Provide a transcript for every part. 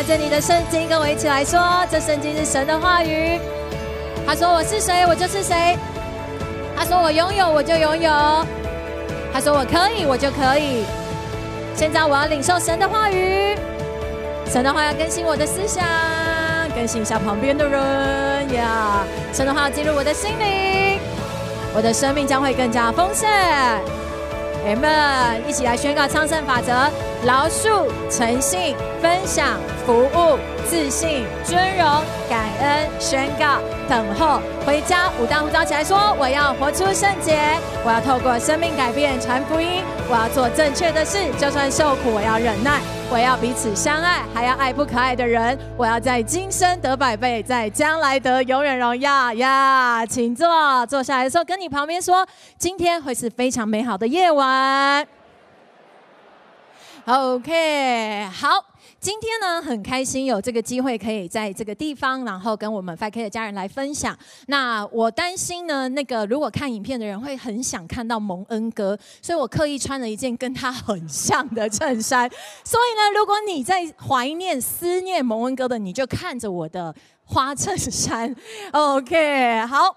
拿着你的圣经，跟我一起来说，这圣经是神的话语。他说我是谁，我就是谁。他说我拥有，我就拥有。他说我可以，我就可以。现在我要领受神的话语，神的话要更新我的思想，更新一下旁边的人呀。神的话要进入我的心灵，我的生命将会更加丰盛。我们一起来宣告昌盛法则：饶恕、诚信、分享、服务、自信、尊荣、感恩、宣告、等候、回家。五大呼召起来说：我要活出圣洁，我要透过生命改变传福音，我要做正确的事，就算受苦，我要忍耐。我要彼此相爱，还要爱不可爱的人。我要在今生得百倍，在将来得永远荣耀呀！请坐，坐下来的时候跟你旁边说，今天会是非常美好的夜晚。OK，好。今天呢，很开心有这个机会可以在这个地方，然后跟我们 5K 的家人来分享。那我担心呢，那个如果看影片的人会很想看到蒙恩哥，所以我刻意穿了一件跟他很像的衬衫。所以呢，如果你在怀念、思念蒙恩哥的，你就看着我的花衬衫。OK，好。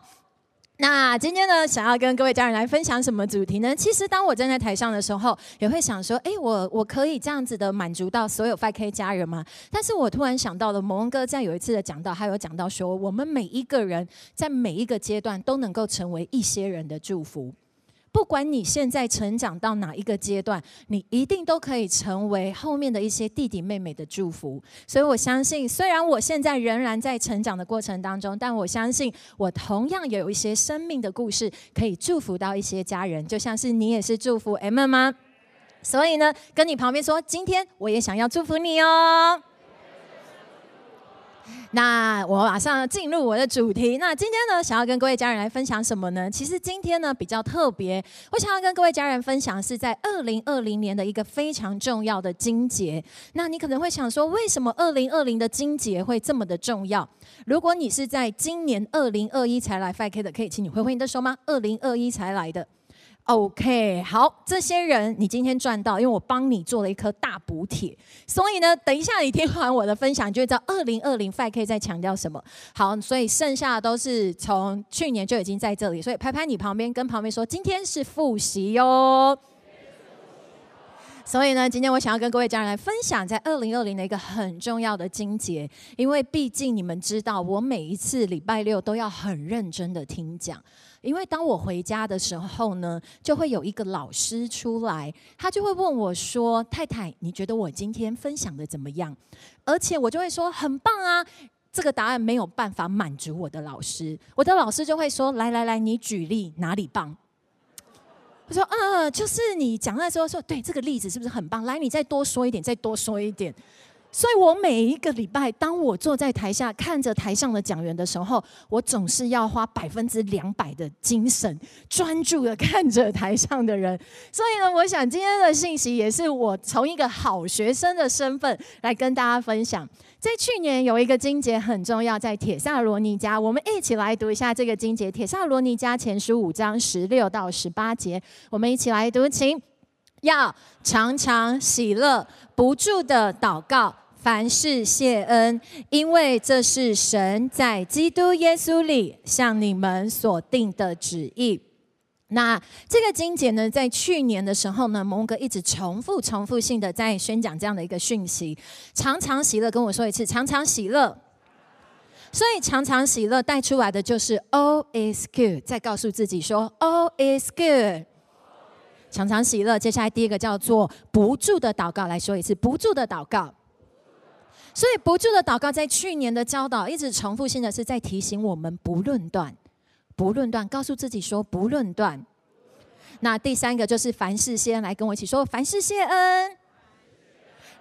那今天呢，想要跟各位家人来分享什么主题呢？其实当我站在台上的时候，也会想说，哎，我我可以这样子的满足到所有 FK 家人吗？但是我突然想到了，蒙恩哥在有一次的讲到，他有讲到说，我们每一个人在每一个阶段都能够成为一些人的祝福。不管你现在成长到哪一个阶段，你一定都可以成为后面的一些弟弟妹妹的祝福。所以我相信，虽然我现在仍然在成长的过程当中，但我相信我同样有一些生命的故事可以祝福到一些家人，就像是你也是祝福 M 吗？所以呢，跟你旁边说，今天我也想要祝福你哦。那我马上进入我的主题。那今天呢，想要跟各位家人来分享什么呢？其实今天呢比较特别，我想要跟各位家人分享是在二零二零年的一个非常重要的金节。那你可能会想说，为什么二零二零的金节会这么的重要？如果你是在今年二零二一才来 5K 的，可以请你挥挥你的手吗？二零二一才来的。OK，好，这些人你今天赚到，因为我帮你做了一颗大补铁，所以呢，等一下你听完我的分享，就会知道二零二零 FK 在强调什么。好，所以剩下的都是从去年就已经在这里，所以拍拍你旁边，跟旁边说，今天是复习哟。所以呢，今天我想要跟各位家人来分享，在二零二零的一个很重要的经节，因为毕竟你们知道，我每一次礼拜六都要很认真的听讲。因为当我回家的时候呢，就会有一个老师出来，他就会问我说：“太太，你觉得我今天分享的怎么样？”而且我就会说：“很棒啊！”这个答案没有办法满足我的老师，我的老师就会说：“来来来，你举例哪里棒？”我说：“啊，就是你讲的时候说，对，这个例子是不是很棒？来，你再多说一点，再多说一点。”所以我每一个礼拜，当我坐在台下看着台上的讲员的时候，我总是要花百分之两百的精神，专注的看着台上的人。所以呢，我想今天的信息也是我从一个好学生的身份来跟大家分享。在去年有一个经节很重要，在帖撒罗尼迦，我们一起来读一下这个经节：帖撒罗尼迦前书五章十六到十八节，我们一起来读，请要常常喜乐，不住的祷告。凡事谢恩，因为这是神在基督耶稣里向你们所定的旨意。那这个经节呢，在去年的时候呢，蒙哥一直重复、重复性的在宣讲这样的一个讯息。常常喜乐，跟我说一次，常常喜乐。所以常常喜乐带出来的就是 All is good。再告诉自己说 All is good。常常喜乐。接下来第一个叫做不住的祷告，来说一次，不住的祷告。所以不住的祷告，在去年的教导一直重复性的是在提醒我们不论断，不论断，告诉自己说不论断。那第三个就是凡事谢恩，来跟我一起说凡事谢恩。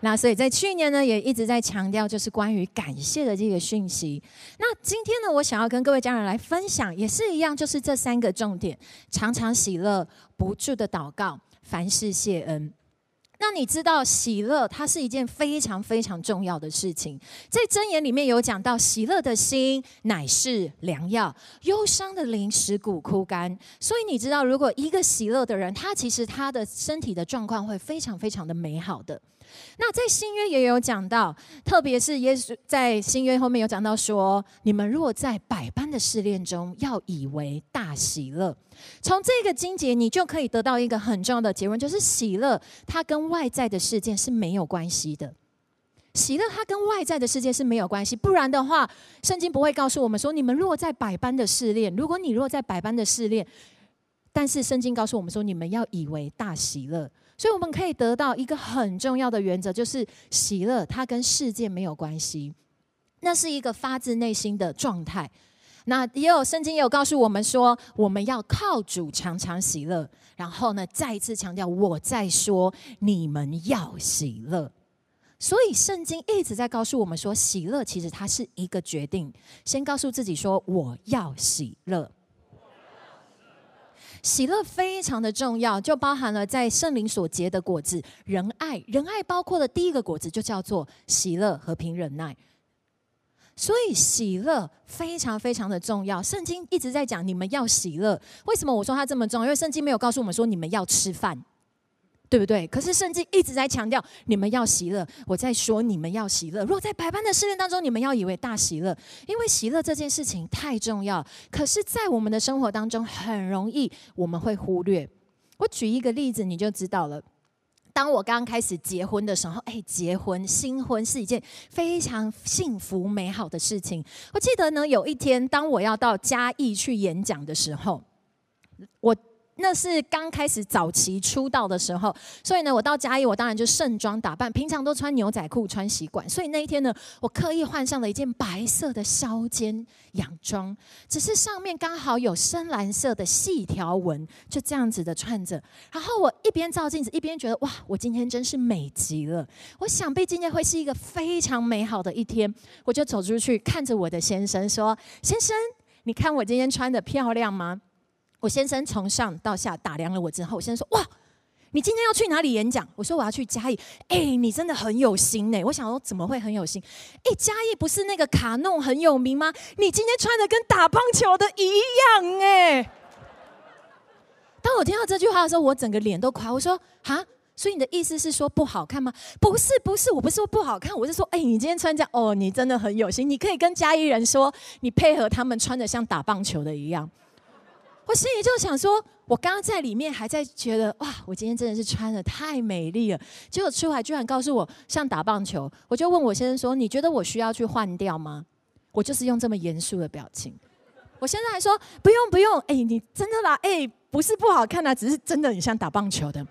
那所以在去年呢，也一直在强调就是关于感谢的这个讯息。那今天呢，我想要跟各位家人来分享，也是一样，就是这三个重点：常常喜乐，不住的祷告，凡事谢恩。那你知道喜乐，它是一件非常非常重要的事情。在箴言里面有讲到，喜乐的心乃是良药，忧伤的灵使骨枯干。所以你知道，如果一个喜乐的人，他其实他的身体的状况会非常非常的美好的。那在新约也有讲到，特别是耶稣在新约后面有讲到说，你们若在百般的试炼中，要以为大喜乐。从这个经节，你就可以得到一个很重要的结论，就是喜乐它跟外在的事件是没有关系的。喜乐它跟外在的世界是没有关系，不然的话，圣经不会告诉我们说，你们若在百般的试炼，如果你若在百般的试炼，但是圣经告诉我们说，你们要以为大喜乐。所以我们可以得到一个很重要的原则，就是喜乐它跟世界没有关系，那是一个发自内心的状态。那也有圣经也有告诉我们说，我们要靠主常常喜乐。然后呢，再一次强调，我在说你们要喜乐。所以圣经一直在告诉我们说，喜乐其实它是一个决定。先告诉自己说，我要喜乐。喜乐非常的重要，就包含了在圣灵所结的果子，仁爱。仁爱包括的第一个果子就叫做喜乐、和平、忍耐。所以喜乐非常非常的重要。圣经一直在讲你们要喜乐，为什么我说它这么重要？因为圣经没有告诉我们说你们要吃饭。对不对？可是圣经一直在强调你们要喜乐。我在说你们要喜乐。如果在百般的试炼当中，你们要以为大喜乐，因为喜乐这件事情太重要。可是，在我们的生活当中，很容易我们会忽略。我举一个例子，你就知道了。当我刚开始结婚的时候，哎，结婚新婚是一件非常幸福美好的事情。我记得呢，有一天当我要到嘉义去演讲的时候，我。那是刚开始早期出道的时候，所以呢，我到嘉义，我当然就盛装打扮，平常都穿牛仔裤、穿习惯。所以那一天呢，我刻意换上了一件白色的削肩洋装，只是上面刚好有深蓝色的细条纹，就这样子的穿着。然后我一边照镜子，一边觉得哇，我今天真是美极了。我想必今天会是一个非常美好的一天。我就走出去，看着我的先生说：“先生，你看我今天穿的漂亮吗？”我先生从上到下打量了我之后，我先生说：“哇，你今天要去哪里演讲？”我说：“我要去嘉义。”哎，你真的很有心呢。我想说，怎么会很有心？哎，嘉义不是那个卡弄很有名吗？你今天穿的跟打棒球的一样哎。当我听到这句话的时候，我整个脸都垮。我说：“哈，所以你的意思是说不好看吗？”不是，不是，我不是说不好看，我是说，哎，你今天穿这样，哦，你真的很有心。你可以跟嘉义人说，你配合他们穿的像打棒球的一样。我心里就想说，我刚刚在里面还在觉得哇，我今天真的是穿的太美丽了。结果出来居然告诉我像打棒球，我就问我先生说：“你觉得我需要去换掉吗？”我就是用这么严肃的表情。我现在还说：“不用不用，哎，你真的啦，哎，不是不好看啊，只是真的很像打棒球的。”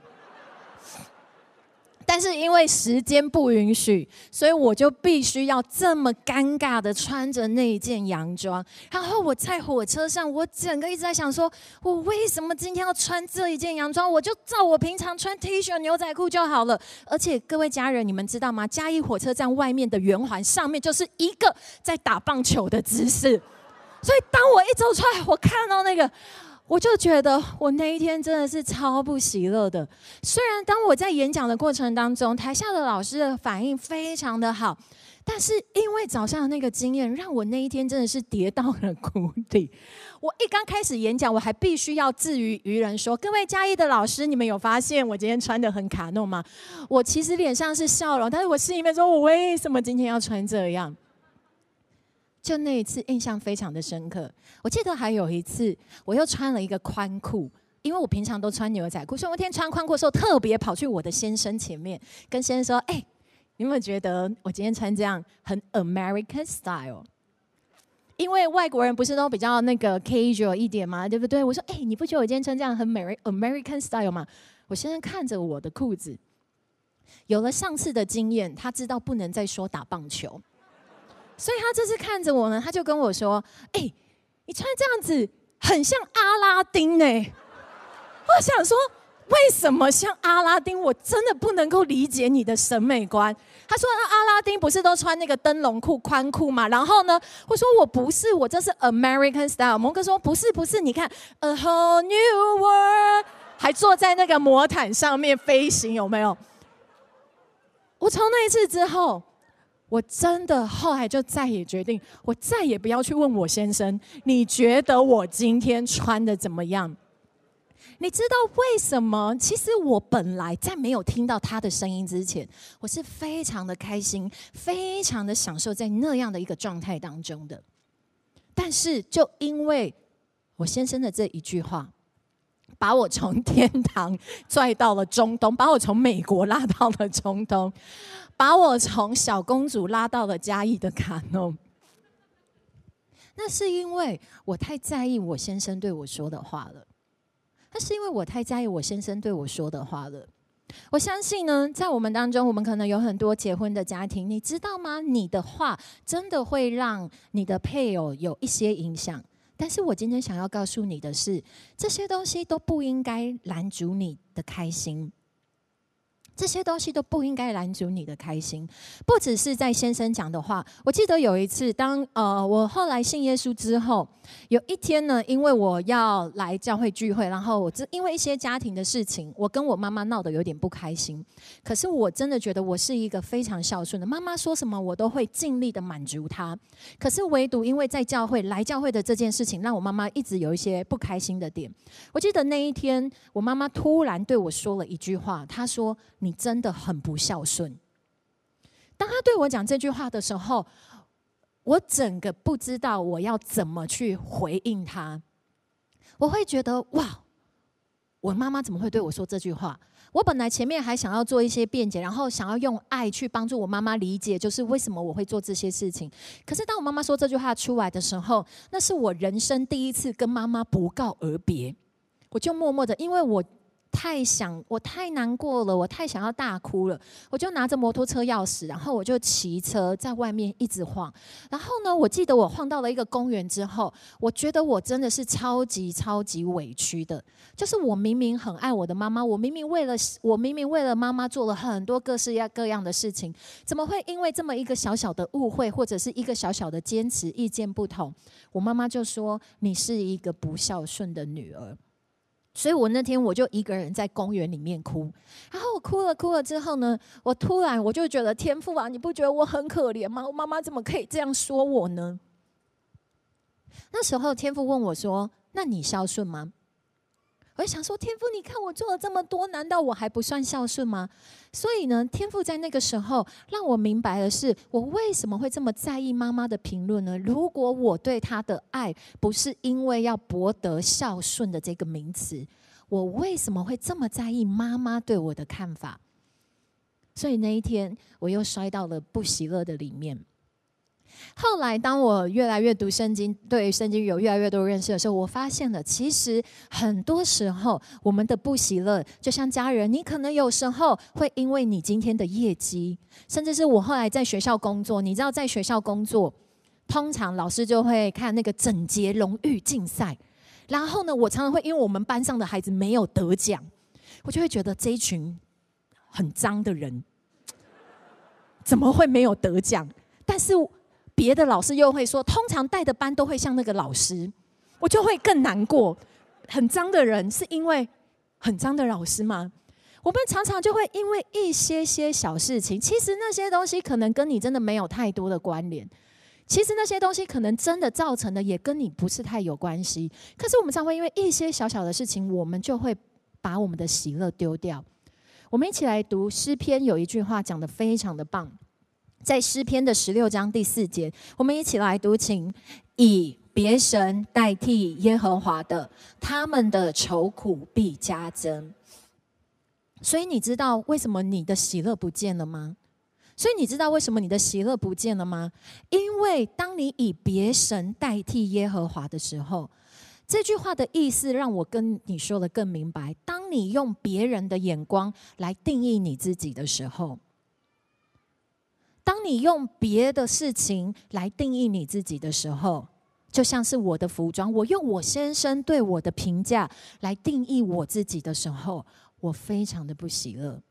但是因为时间不允许，所以我就必须要这么尴尬的穿着那一件洋装。然后我在火车上，我整个一直在想说，我为什么今天要穿这一件洋装？我就照我平常穿 T 恤、牛仔裤就好了。而且各位家人，你们知道吗？嘉义火车站外面的圆环上面就是一个在打棒球的姿势。所以当我一走出来，我看到那个。我就觉得我那一天真的是超不喜乐的。虽然当我在演讲的过程当中，台下的老师的反应非常的好，但是因为早上的那个经验，让我那一天真的是跌到了谷底。我一刚开始演讲，我还必须要自娱于人说：“各位嘉义的老师，你们有发现我今天穿得很卡弄吗？”我其实脸上是笑容，但是我心里面说：“我为什么今天要穿这样？”就那一次印象非常的深刻，我记得还有一次，我又穿了一个宽裤，因为我平常都穿牛仔裤，所以我那天穿宽裤的时候，特别跑去我的先生前面，跟先生说：“哎，你有没有觉得我今天穿这样很 American style？因为外国人不是都比较那个 casual 一点吗？对不对？”我说：“哎，你不觉得我今天穿这样很美 American style 吗？”我先生看着我的裤子，有了上次的经验，他知道不能再说打棒球。所以他这次看着我呢，他就跟我说：“哎、你穿这样子很像阿拉丁呢。”我想说，为什么像阿拉丁？我真的不能够理解你的审美观。他说：“阿拉丁不是都穿那个灯笼裤、宽裤嘛？”然后呢，我说：“我不是，我这是 American style。”蒙哥说：“不是，不是，你看，A whole new world，还坐在那个魔毯上面飞行，有没有？”我从那一次之后，我真的后来就再也决定，我再也不要去问我先生，你觉得我今天穿的怎么样？你知道为什么？其实我本来在没有听到他的声音之前，我是非常的开心，非常的享受在那样的一个状态当中的。但是就因为我先生的这一句话，把我从天堂拽到了中东，把我从美国拉到了中东。把我从小公主拉到了嘉义的卡农，那是因为我太在意我先生对我说的话了。那是因为我太在意我先生对我说的话了。我相信呢，在我们当中，我们可能有很多结婚的家庭，你知道吗？你的话真的会让你的配偶有一些影响。但是我今天想要告诉你的是，这些东西都不应该拦阻你的开心。这些东西都不应该拦阻你的开心，不只是在先生讲的话。我记得有一次，当呃我后来信耶稣之后，有一天呢，因为我要来教会聚会，然后我这因为一些家庭的事情，我跟我妈妈闹得有点不开心。可是我真的觉得我是一个非常孝顺的妈妈，说什么我都会尽力的满足她。可是唯独因为在教会来教会的这件事情，让我妈妈一直有一些不开心的点。我记得那一天，我妈妈突然对我说了一句话，她说：“你。”真的很不孝顺。当他对我讲这句话的时候，我整个不知道我要怎么去回应他。我会觉得哇，我妈妈怎么会对我说这句话？我本来前面还想要做一些辩解，然后想要用爱去帮助我妈妈理解，就是为什么我会做这些事情。可是当我妈妈说这句话出来的时候，那是我人生第一次跟妈妈不告而别。我就默默的，因为我。太想，我太难过了，我太想要大哭了。我就拿着摩托车钥匙，然后我就骑车在外面一直晃。然后呢，我记得我晃到了一个公园之后，我觉得我真的是超级超级委屈的。就是我明明很爱我的妈妈，我明明为了我明明为了妈妈做了很多各式各样的事情，怎么会因为这么一个小小的误会，或者是一个小小的坚持，意见不同，我妈妈就说你是一个不孝顺的女儿。所以我那天我就一个人在公园里面哭，然后我哭了哭了之后呢，我突然我就觉得天父啊，你不觉得我很可怜吗？我妈妈怎么可以这样说我呢？那时候天父问我说：“那你孝顺吗？”我想说，天父，你看我做了这么多，难道我还不算孝顺吗？所以呢，天父在那个时候让我明白的是，我为什么会这么在意妈妈的评论呢？如果我对她的爱不是因为要博得孝顺的这个名词，我为什么会这么在意妈妈对我的看法？所以那一天，我又摔到了不喜乐的里面。后来，当我越来越读圣经，对圣经有越来越多认识的时候，我发现了，其实很多时候我们的不喜乐，就像家人，你可能有时候会因为你今天的业绩，甚至是我后来在学校工作，你知道，在学校工作，通常老师就会看那个整洁荣誉竞赛，然后呢，我常常会因为我们班上的孩子没有得奖，我就会觉得这一群很脏的人怎么会没有得奖？但是。别的老师又会说，通常带的班都会像那个老师，我就会更难过。很脏的人是因为很脏的老师吗？我们常常就会因为一些些小事情，其实那些东西可能跟你真的没有太多的关联。其实那些东西可能真的造成的也跟你不是太有关系。可是我们常会因为一些小小的事情，我们就会把我们的喜乐丢掉。我们一起来读诗篇，有一句话讲得非常的棒。在诗篇的十六章第四节，我们一起来读，请以别神代替耶和华的，他们的愁苦必加增。所以你知道为什么你的喜乐不见了吗？所以你知道为什么你的喜乐不见了吗？因为当你以别神代替耶和华的时候，这句话的意思让我跟你说的更明白。当你用别人的眼光来定义你自己的时候。当你用别的事情来定义你自己的时候，就像是我的服装，我用我先生对我的评价来定义我自己的时候，我非常的不喜乐。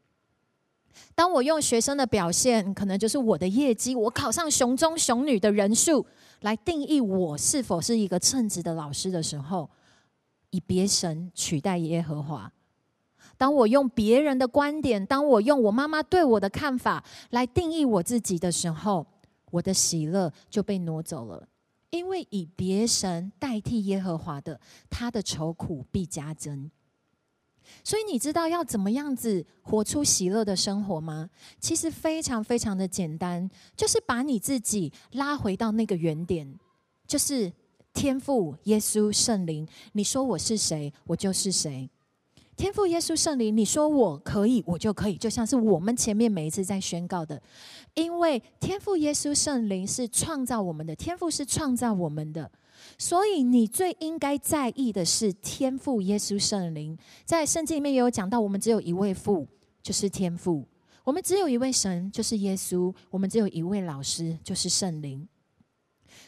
当我用学生的表现，可能就是我的业绩，我考上雄中雄女的人数来定义我是否是一个称职的老师的时候，以别神取代耶和华。当我用别人的观点，当我用我妈妈对我的看法来定义我自己的时候，我的喜乐就被挪走了。因为以别神代替耶和华的，他的愁苦必加增。所以你知道要怎么样子活出喜乐的生活吗？其实非常非常的简单，就是把你自己拉回到那个原点，就是天父、耶稣、圣灵。你说我是谁，我就是谁。天父、耶稣、圣灵，你说我可以，我就可以，就像是我们前面每一次在宣告的，因为天父、耶稣、圣灵是创造我们的，天父是创造我们的。所以，你最应该在意的是天父、耶稣、圣灵。在圣经里面也有讲到，我们只有一位父，就是天父；我们只有一位神，就是耶稣；我们只有一位老师，就是圣灵。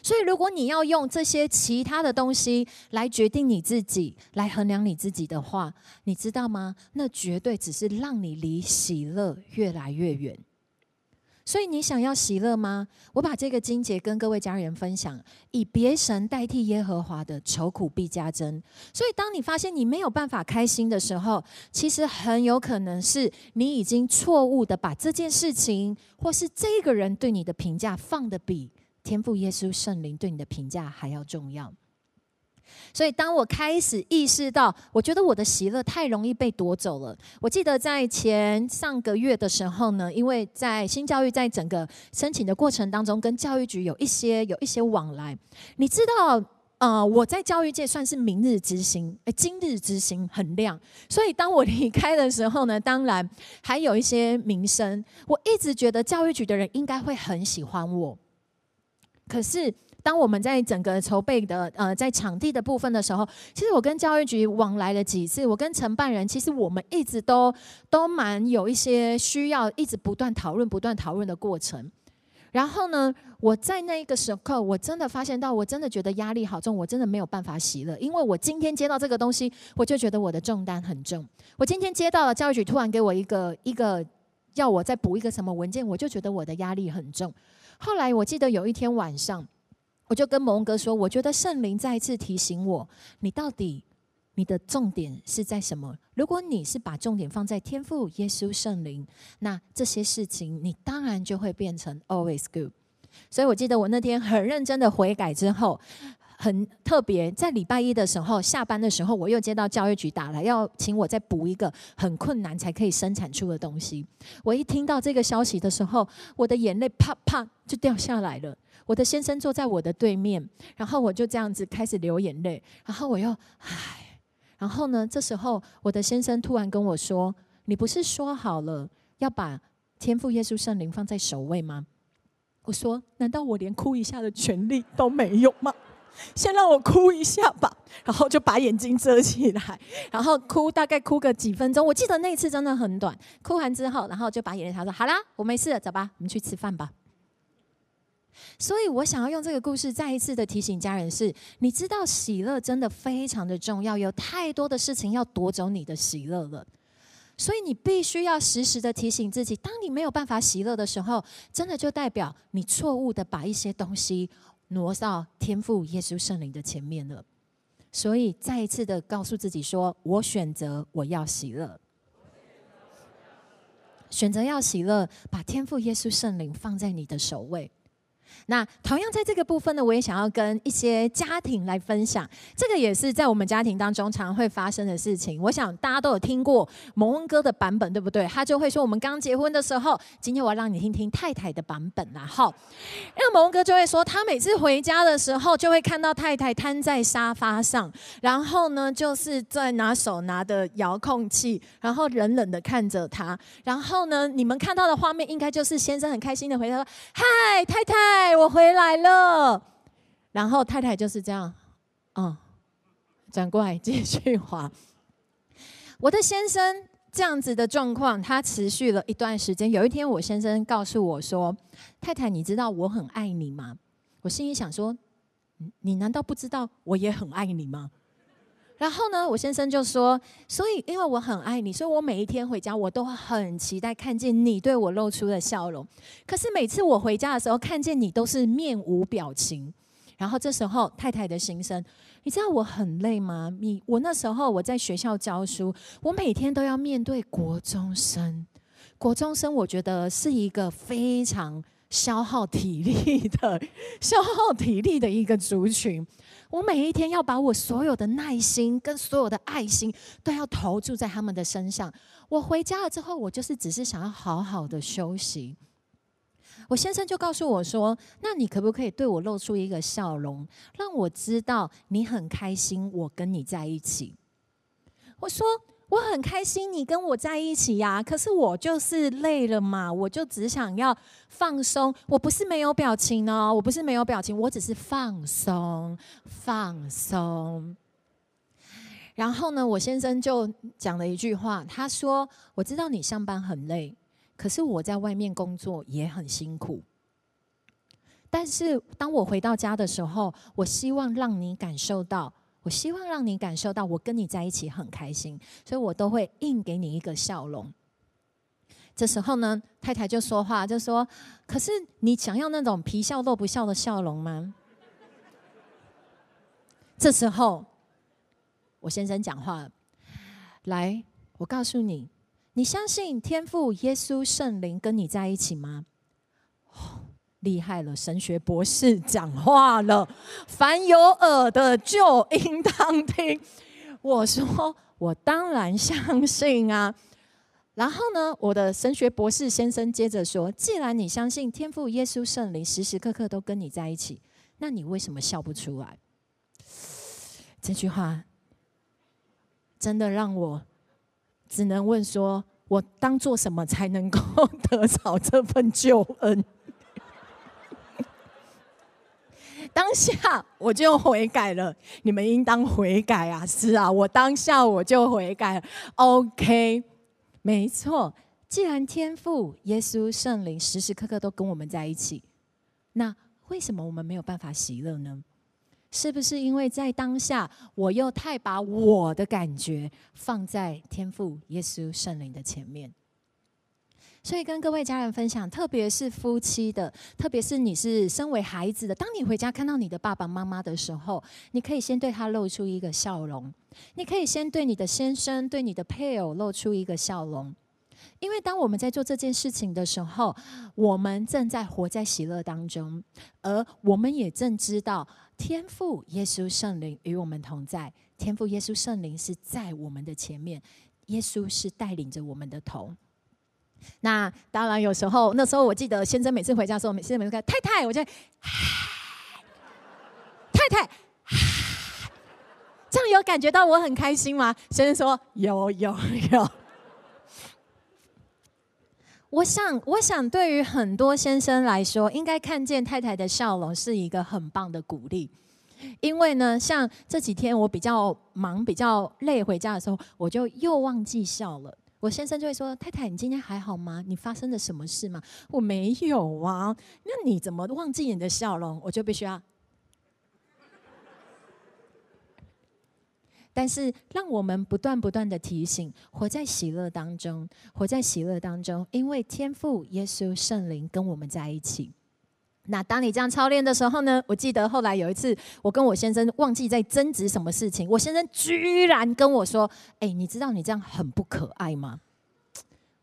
所以，如果你要用这些其他的东西来决定你自己，来衡量你自己的话，你知道吗？那绝对只是让你离喜乐越来越远。所以你想要喜乐吗？我把这个经节跟各位家人分享：以别神代替耶和华的，愁苦必加增。所以当你发现你没有办法开心的时候，其实很有可能是你已经错误的把这件事情，或是这个人对你的评价放得比天赋耶稣圣灵对你的评价还要重要。所以，当我开始意识到，我觉得我的喜乐太容易被夺走了。我记得在前上个月的时候呢，因为在新教育在整个申请的过程当中，跟教育局有一些有一些往来。你知道，呃，我在教育界算是明日之星，诶，今日之星很亮。所以，当我离开的时候呢，当然还有一些名声。我一直觉得教育局的人应该会很喜欢我，可是。当我们在整个筹备的呃，在场地的部分的时候，其实我跟教育局往来了几次，我跟承办人其实我们一直都都蛮有一些需要一直不断讨论、不断讨论的过程。然后呢，我在那一个时刻，我真的发现到，我真的觉得压力好重，我真的没有办法喜乐，因为我今天接到这个东西，我就觉得我的重担很重。我今天接到了教育局突然给我一个一个要我再补一个什么文件，我就觉得我的压力很重。后来我记得有一天晚上。我就跟蒙哥说，我觉得圣灵再一次提醒我，你到底你的重点是在什么？如果你是把重点放在天赋、耶稣、圣灵，那这些事情你当然就会变成 always good。所以我记得我那天很认真的悔改之后，很特别，在礼拜一的时候下班的时候，我又接到教育局打来，要请我再补一个很困难才可以生产出的东西。我一听到这个消息的时候，我的眼泪啪啪就掉下来了。我的先生坐在我的对面，然后我就这样子开始流眼泪，然后我又唉，然后呢，这时候我的先生突然跟我说：“你不是说好了要把天赋耶稣圣灵放在首位吗？”我说：“难道我连哭一下的权利都没有吗？先让我哭一下吧。”然后就把眼睛遮起来，然后哭，大概哭个几分钟。我记得那次真的很短，哭完之后，然后就把眼泪擦说：“好啦，我没事了，走吧，我们去吃饭吧。”所以我想要用这个故事再一次的提醒家人是：你知道喜乐真的非常的重要，有太多的事情要夺走你的喜乐了，所以你必须要时时的提醒自己，当你没有办法喜乐的时候，真的就代表你错误的把一些东西挪到天赋耶稣圣灵的前面了。所以再一次的告诉自己说：我选择我要喜乐，选择要喜乐，把天赋耶稣圣灵放在你的首位。那同样在这个部分呢，我也想要跟一些家庭来分享，这个也是在我们家庭当中常会发生的事情。我想大家都有听过蒙恩哥的版本，对不对？他就会说，我们刚结婚的时候，今天我要让你听听太太的版本啦。好，那蒙恩哥就会说，他每次回家的时候，就会看到太太瘫在沙发上，然后呢，就是在拿手拿的遥控器，然后冷冷的看着他。然后呢，你们看到的画面，应该就是先生很开心的回答说：“嗨，太太。”我回来了，然后太太就是这样，嗯，转过来继续滑。我的先生这样子的状况，他持续了一段时间。有一天，我先生告诉我说：“太太，你知道我很爱你吗？”我心里想说：“你难道不知道我也很爱你吗？”然后呢，我先生就说：“所以，因为我很爱你，所以我每一天回家，我都很期待看见你对我露出的笑容。可是每次我回家的时候，看见你都是面无表情。”然后这时候太太的心声，你知道我很累吗？你我那时候我在学校教书，我每天都要面对国中生。国中生我觉得是一个非常消耗体力的、消耗体力的一个族群。我每一天要把我所有的耐心跟所有的爱心都要投注在他们的身上。我回家了之后，我就是只是想要好好的休息。我先生就告诉我说：“那你可不可以对我露出一个笑容，让我知道你很开心，我跟你在一起？”我说：“我很开心你跟我在一起呀，可是我就是累了嘛，我就只想要放松。我不是没有表情哦，我不是没有表情，我只是放松，放松。”然后呢，我先生就讲了一句话，他说：“我知道你上班很累。”可是我在外面工作也很辛苦，但是当我回到家的时候，我希望让你感受到，我希望让你感受到我跟你在一起很开心，所以我都会硬给你一个笑容。这时候呢，太太就说话，就说：“可是你想要那种皮笑肉不笑的笑容吗？”这时候，我先生讲话，来，我告诉你。你相信天父耶稣圣灵跟你在一起吗？厉害了，神学博士讲话了。凡有耳的就应当听。我说，我当然相信啊。然后呢，我的神学博士先生接着说：“既然你相信天父耶稣圣灵时时刻刻都跟你在一起，那你为什么笑不出来？”这句话真的让我。只能问说：“我当做什么才能够 得着这份救恩？”当下我就悔改了。你们应当悔改啊！是啊，我当下我就悔改。OK，没错。既然天父、耶稣、圣灵时时刻刻都跟我们在一起，那为什么我们没有办法喜乐呢？是不是因为在当下，我又太把我的感觉放在天父、耶稣、圣灵的前面？所以跟各位家人分享，特别是夫妻的，特别是你是身为孩子的，当你回家看到你的爸爸妈妈的时候，你可以先对他露出一个笑容，你可以先对你的先生、对你的配偶露出一个笑容。因为当我们在做这件事情的时候，我们正在活在喜乐当中，而我们也正知道天父耶稣圣灵与我们同在。天父耶稣圣灵是在我们的前面，耶稣是带领着我们的头。那当然，有时候那时候我记得先生每次回家的时候，每次每次看太太，我就太太，这样有感觉到我很开心吗？先生说有有有。我想，我想，对于很多先生来说，应该看见太太的笑容是一个很棒的鼓励。因为呢，像这几天我比较忙、比较累，回家的时候，我就又忘记笑了。我先生就会说：“太太，你今天还好吗？你发生了什么事吗？”我没有啊，那你怎么忘记你的笑容？我就必须要。但是，让我们不断不断的提醒，活在喜乐当中，活在喜乐当中，因为天父、耶稣、圣灵跟我们在一起。那当你这样操练的时候呢？我记得后来有一次，我跟我先生忘记在争执什么事情，我先生居然跟我说：“哎，你知道你这样很不可爱吗？”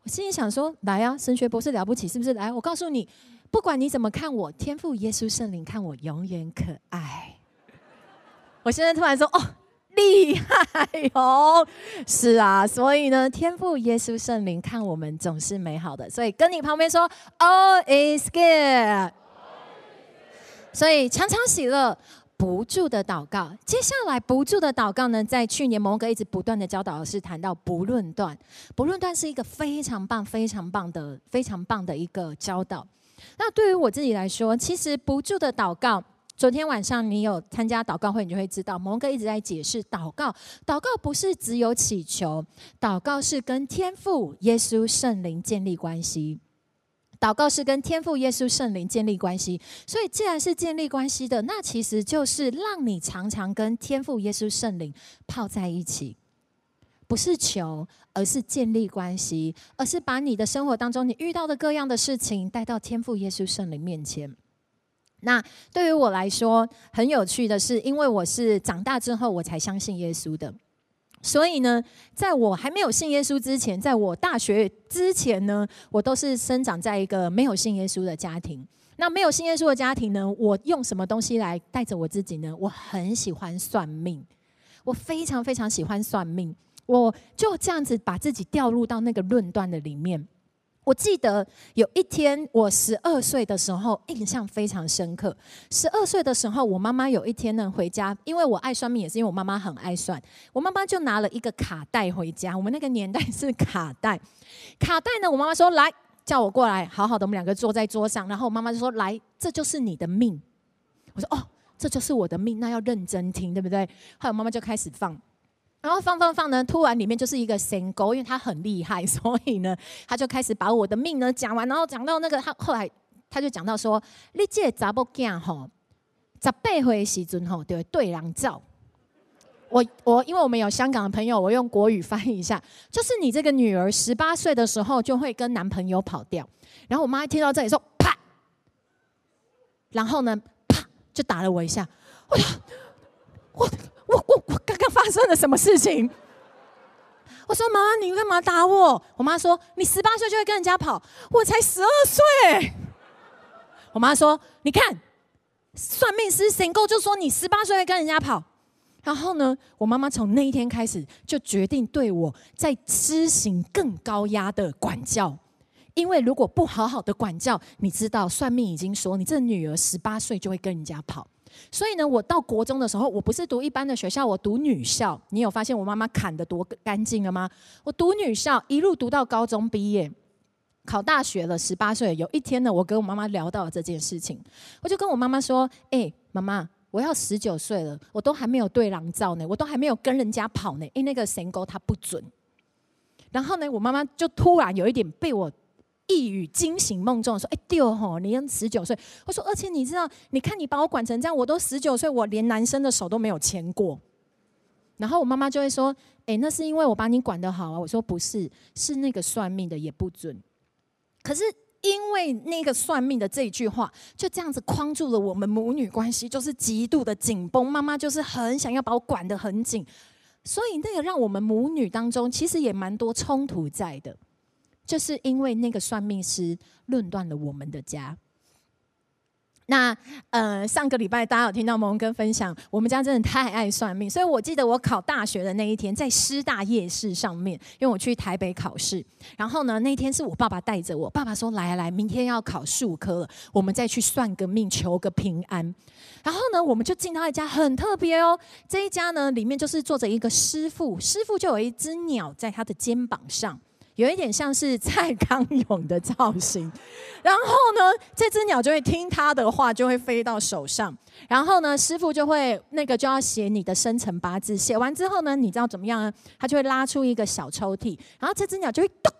我心里想说：“来啊，神学博士了不起是不是？来，我告诉你，不管你怎么看我，天赋、耶稣、圣灵看我永远可爱。”我现在突然说：“哦。”厉害哦，是啊，所以呢，天赋耶稣圣灵看我们总是美好的，所以跟你旁边说，All is good。所以常常喜乐，不住的祷告。接下来不住的祷告呢，在去年蒙哥一直不断的教导的是谈到不论断，不论断是一个非常棒、非常棒的、非常棒的一个教导。那对于我自己来说，其实不住的祷告。昨天晚上你有参加祷告会，你就会知道，蒙哥一直在解释祷告。祷告不是只有祈求，祷告是跟天父、耶稣、圣灵建立关系。祷告是跟天父、耶稣、圣灵建立关系。所以，既然是建立关系的，那其实就是让你常常跟天父、耶稣、圣灵泡在一起，不是求，而是建立关系，而是把你的生活当中你遇到的各样的事情带到天父、耶稣、圣灵面前。那对于我来说，很有趣的是，因为我是长大之后我才相信耶稣的，所以呢，在我还没有信耶稣之前，在我大学之前呢，我都是生长在一个没有信耶稣的家庭。那没有信耶稣的家庭呢，我用什么东西来带着我自己呢？我很喜欢算命，我非常非常喜欢算命，我就这样子把自己掉入到那个论断的里面。我记得有一天，我十二岁的时候，印象非常深刻。十二岁的时候，我妈妈有一天呢回家，因为我爱算命，也是因为我妈妈很爱算。我妈妈就拿了一个卡带回家。我们那个年代是卡带，卡带呢，我妈妈说：“来，叫我过来，好好的，我们两个坐在桌上。”然后我妈妈就说：“来，这就是你的命。”我说：“哦，这就是我的命，那要认真听，对不对？”后来我妈妈就开始放。然后放放放呢，突然里面就是一个神狗，因为他很厉害，所以呢，他就开始把我的命呢讲完，然后讲到那个他后来他就讲到说，你这个查某囝吼，十八岁时阵吼，对对人走。我我因为我们有香港的朋友，我用国语翻译一下，就是你这个女儿十八岁的时候就会跟男朋友跑掉。然后我妈一听到这里说啪，然后呢啪就打了我一下，我我。我我刚发生了什么事情？我说妈妈，你干嘛打我？我妈说你十八岁就会跟人家跑，我才十二岁。我妈说你看，算命师神够就说你十八岁会跟人家跑。然后呢，我妈妈从那一天开始就决定对我在施行更高压的管教，因为如果不好好的管教，你知道算命已经说你这女儿十八岁就会跟人家跑。所以呢，我到国中的时候，我不是读一般的学校，我读女校。你有发现我妈妈砍得多干净了吗？我读女校，一路读到高中毕业，考大学了，十八岁。有一天呢，我跟我妈妈聊到了这件事情，我就跟我妈妈说：“哎，妈妈，我要十九岁了，我都还没有对狼照呢，我都还没有跟人家跑呢，因为那个神沟它不准。”然后呢，我妈妈就突然有一点被我。一语惊醒梦中，说：“哎，对吼，你十九岁。”我说：“而且你知道，你看你把我管成这样，我都十九岁，我连男生的手都没有牵过。”然后我妈妈就会说：“哎，那是因为我把你管得好啊。”我说：“不是，是那个算命的也不准。”可是因为那个算命的这一句话，就这样子框住了我们母女关系，就是极度的紧绷。妈妈就是很想要把我管得很紧，所以那个让我们母女当中其实也蛮多冲突在的。就是因为那个算命师论断了我们的家。那呃，上个礼拜大家有听到蒙哥分享，我们家真的太爱算命，所以我记得我考大学的那一天，在师大夜市上面，因为我去台北考试，然后呢，那天是我爸爸带着我，爸爸说：“来来，明天要考数科了，我们再去算个命，求个平安。”然后呢，我们就进到一家很特别哦，这一家呢，里面就是坐着一个师傅，师傅就有一只鸟在他的肩膀上。有一点像是蔡康永的造型，然后呢，这只鸟就会听他的话，就会飞到手上。然后呢，师傅就会那个就要写你的生辰八字。写完之后呢，你知道怎么样呢？他就会拉出一个小抽屉，然后这只鸟就会咚，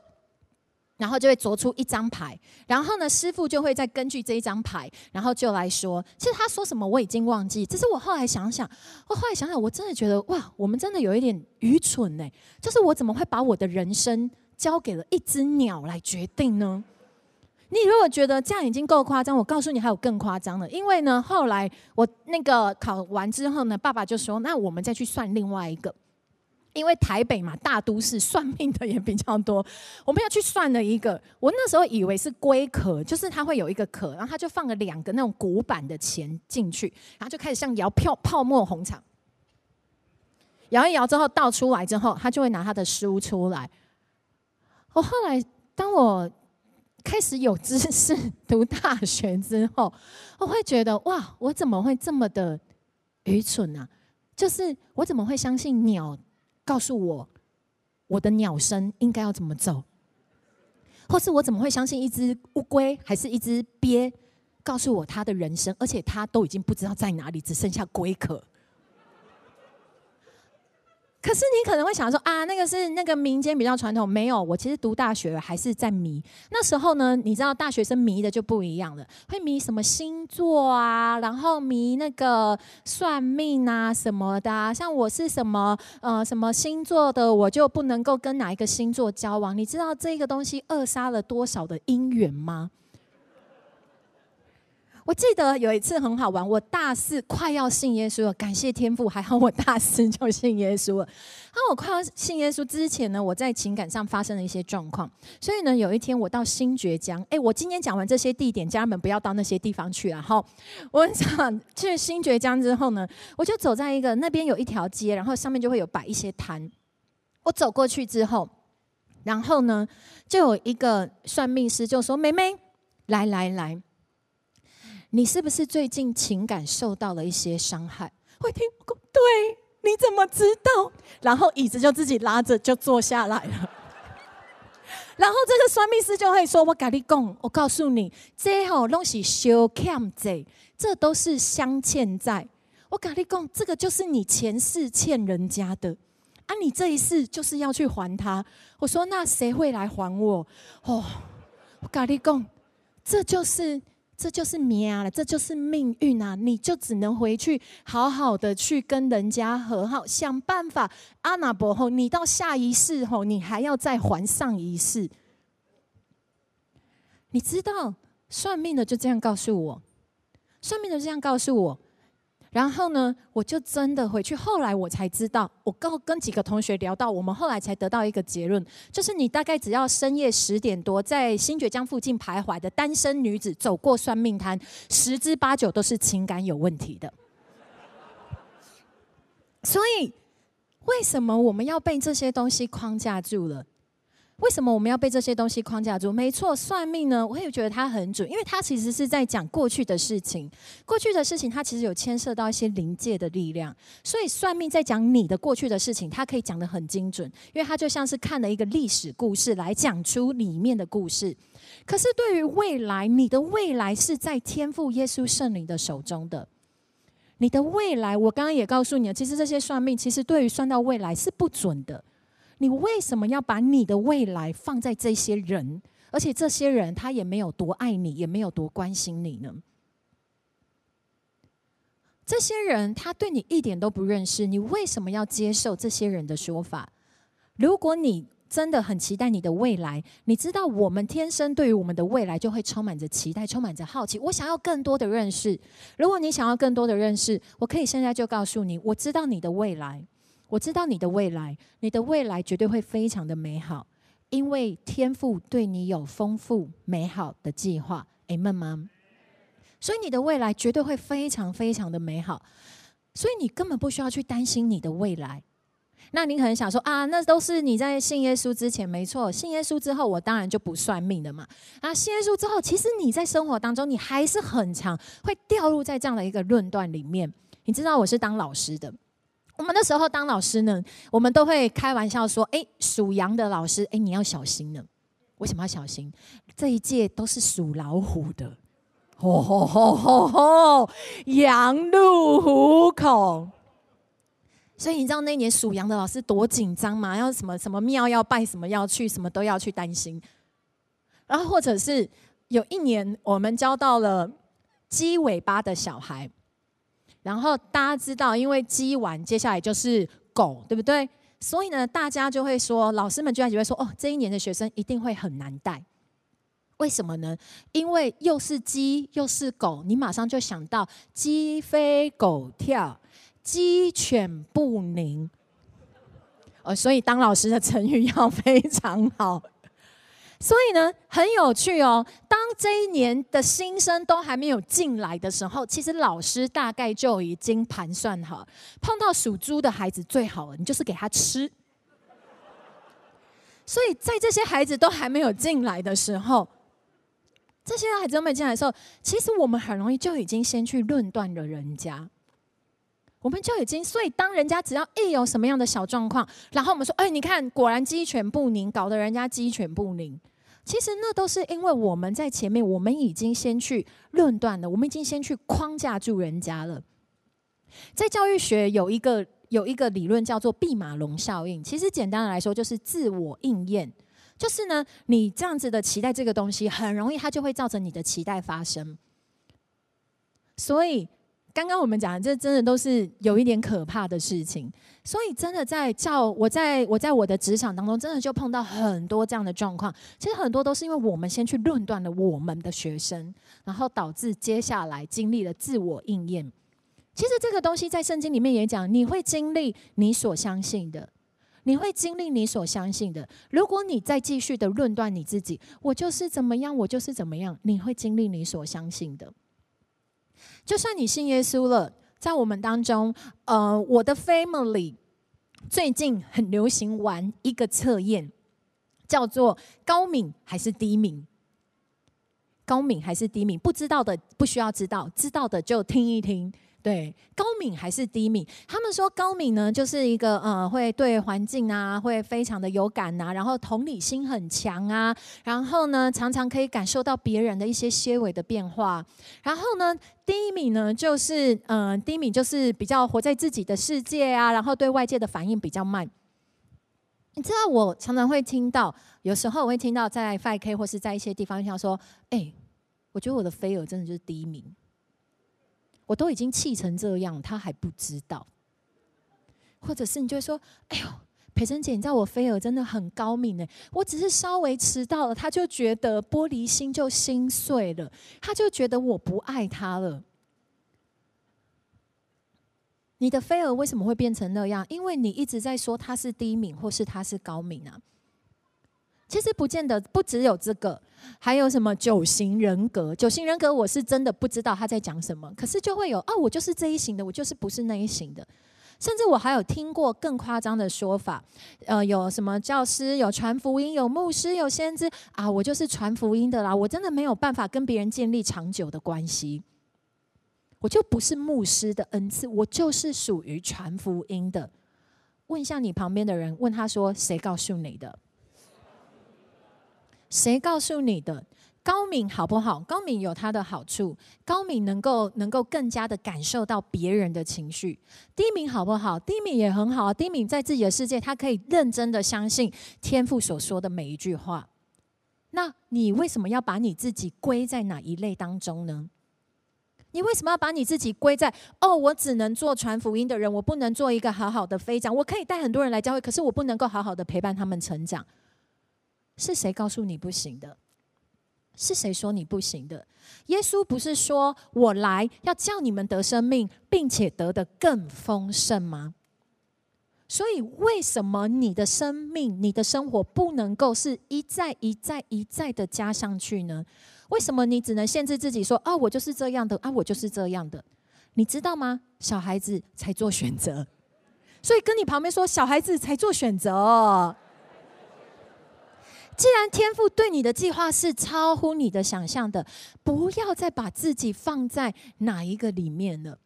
然后就会啄出一张牌。然后呢，师傅就会再根据这一张牌，然后就来说。其实他说什么我已经忘记，只是我后来想想，我后来想想，我真的觉得哇，我们真的有一点愚蠢呢。就是我怎么会把我的人生交给了一只鸟来决定呢？你如果觉得这样已经够夸张，我告诉你还有更夸张的。因为呢，后来我那个考完之后呢，爸爸就说：“那我们再去算另外一个。”因为台北嘛，大都市算命的也比较多，我们要去算了一个。我那时候以为是龟壳，就是它会有一个壳，然后他就放了两个那种古板的钱进去，然后就开始像摇票泡沫红茶，摇一摇之后倒出来之后，他就会拿他的书出来。我后来，当我开始有知识、读大学之后，我会觉得哇，我怎么会这么的愚蠢呢？就是我怎么会相信鸟告诉我我的鸟声应该要怎么走，或是我怎么会相信一只乌龟还是一只鳖告诉我它的人生，而且它都已经不知道在哪里，只剩下龟壳。可是你可能会想说啊，那个是那个民间比较传统，没有。我其实读大学还是在迷。那时候呢，你知道大学生迷的就不一样了，会迷什么星座啊，然后迷那个算命啊什么的啊。像我是什么呃什么星座的，我就不能够跟哪一个星座交往。你知道这个东西扼杀了多少的姻缘吗？我记得有一次很好玩，我大四快要信耶稣了，感谢天父，还好我大四就信耶稣了。那我快要信耶稣之前呢，我在情感上发生了一些状况，所以呢，有一天我到新崛江，哎，我今天讲完这些地点，家人们不要到那些地方去了哈。我想去新崛江之后呢，我就走在一个那边有一条街，然后上面就会有摆一些摊。我走过去之后，然后呢，就有一个算命师就说：“妹妹，来来来。”你是不是最近情感受到了一些伤害？会听过，对，你怎么知道？然后椅子就自己拉着就坐下来了。然后这个算命师就会说：“我跟你讲，我告诉你，这吼东西修欠债，这都是相欠债。我跟你讲，这个就是你前世欠人家的啊，你这一世就是要去还他。”我说：“那谁会来还我？”哦，我跟你讲，这就是。这就是命啊，这就是命运啊！你就只能回去好好的去跟人家和好，想办法。阿那伯后，你到下一世后，你还要再还上一世。你知道，算命的就这样告诉我，算命的就这样告诉我。然后呢，我就真的回去。后来我才知道，我跟跟几个同学聊到，我们后来才得到一个结论，就是你大概只要深夜十点多在新崛江附近徘徊的单身女子走过算命摊，十之八九都是情感有问题的。所以，为什么我们要被这些东西框架住了？为什么我们要被这些东西框架住？没错，算命呢，我也觉得它很准，因为它其实是在讲过去的事情。过去的事情，它其实有牵涉到一些灵界的力量，所以算命在讲你的过去的事情，它可以讲得很精准，因为它就像是看了一个历史故事来讲出里面的故事。可是对于未来，你的未来是在天赋耶稣圣灵的手中的。你的未来，我刚刚也告诉你了，其实这些算命，其实对于算到未来是不准的。你为什么要把你的未来放在这些人？而且这些人他也没有多爱你，也没有多关心你呢？这些人他对你一点都不认识，你为什么要接受这些人的说法？如果你真的很期待你的未来，你知道我们天生对于我们的未来就会充满着期待，充满着好奇。我想要更多的认识。如果你想要更多的认识，我可以现在就告诉你，我知道你的未来。我知道你的未来，你的未来绝对会非常的美好，因为天父对你有丰富美好的计划。Amen 吗？所以你的未来绝对会非常非常的美好，所以你根本不需要去担心你的未来。那你可能想说啊，那都是你在信耶稣之前，没错，信耶稣之后，我当然就不算命的嘛。啊，信耶稣之后，其实你在生活当中，你还是很常会掉入在这样的一个论断里面。你知道我是当老师的。我们那时候当老师呢，我们都会开玩笑说：“哎，属羊的老师，哎，你要小心呢。为什么要小心？这一届都是属老虎的，吼吼吼吼吼，羊入虎口。所以你知道那年属羊的老师多紧张吗？要什么什么庙要拜，什么要去，什么都要去担心。然后或者是有一年，我们教到了鸡尾巴的小孩。”然后大家知道，因为鸡完，接下来就是狗，对不对？所以呢，大家就会说，老师们就会说，哦，这一年的学生一定会很难带。为什么呢？因为又是鸡又是狗，你马上就想到鸡飞狗跳，鸡犬不宁。呃，所以当老师的成语要非常好。所以呢，很有趣哦。当这一年的新生都还没有进来的时候，其实老师大概就已经盘算好，碰到属猪的孩子最好了，你就是给他吃。所以在这些孩子都还没有进来的时候，这些孩子都没进来的时候，其实我们很容易就已经先去论断了人家。我们就已经，所以当人家只要一有什么样的小状况，然后我们说：“哎，你看，果然鸡犬不宁，搞得人家鸡犬不宁。”其实那都是因为我们在前面，我们已经先去论断了，我们已经先去框架住人家了。在教育学有一个有一个理论叫做毕马龙效应，其实简单的来说就是自我应验，就是呢，你这样子的期待这个东西，很容易它就会造成你的期待发生。所以刚刚我们讲的，这真的都是有一点可怕的事情。所以，真的在教我在我在我的职场当中，真的就碰到很多这样的状况。其实很多都是因为我们先去论断了我们的学生，然后导致接下来经历了自我应验。其实这个东西在圣经里面也讲，你会经历你所相信的，你会经历你所相信的。如果你再继续的论断你自己，我就是怎么样，我就是怎么样，你会经历你所相信的。就算你信耶稣了。在我们当中，呃，我的 family 最近很流行玩一个测验，叫做高敏还是低敏？高敏还是低敏？不知道的不需要知道，知道的就听一听。对，高敏还是低敏？他们说高敏呢，就是一个呃，会对环境啊，会非常的有感呐、啊，然后同理心很强啊，然后呢，常常可以感受到别人的一些些微的变化。然后呢，低敏呢，就是、呃，低敏就是比较活在自己的世界啊，然后对外界的反应比较慢。你知道，我常常会听到，有时候我会听到在 5K 或是在一些地方，像说，哎，我觉得我的飞蛾真的就是低敏。我都已经气成这样，他还不知道，或者是你就会说：“哎呦，培珍姐，你知道我飞蛾真的很高敏呢。我只是稍微迟到了，他就觉得玻璃心就心碎了，他就觉得我不爱他了。”你的飞蛾为什么会变成那样？因为你一直在说他是低敏，或是他是高敏啊。其实不见得，不只有这个，还有什么九型人格？九型人格我是真的不知道他在讲什么，可是就会有啊，我就是这一型的，我就是不是那一型的。甚至我还有听过更夸张的说法，呃，有什么教师、有传福音、有牧师、有先知啊，我就是传福音的啦，我真的没有办法跟别人建立长久的关系，我就不是牧师的恩赐，我就是属于传福音的。问一下你旁边的人，问他说，谁告诉你的？谁告诉你的？高敏好不好？高敏有它的好处，高敏能够能够更加的感受到别人的情绪。低敏好不好？低敏也很好啊。低敏在自己的世界，他可以认真的相信天赋所说的每一句话。那你为什么要把你自己归在哪一类当中呢？你为什么要把你自己归在哦？我只能做传福音的人，我不能做一个好好的飞长。我可以带很多人来教会，可是我不能够好好的陪伴他们成长。是谁告诉你不行的？是谁说你不行的？耶稣不是说我来要叫你们得生命，并且得的更丰盛吗？所以，为什么你的生命、你的生活不能够是一再、一再、一再的加上去呢？为什么你只能限制自己说啊，我就是这样的啊，我就是这样的？你知道吗？小孩子才做选择，所以跟你旁边说，小孩子才做选择。既然天父对你的计划是超乎你的想象的，不要再把自己放在哪一个里面了，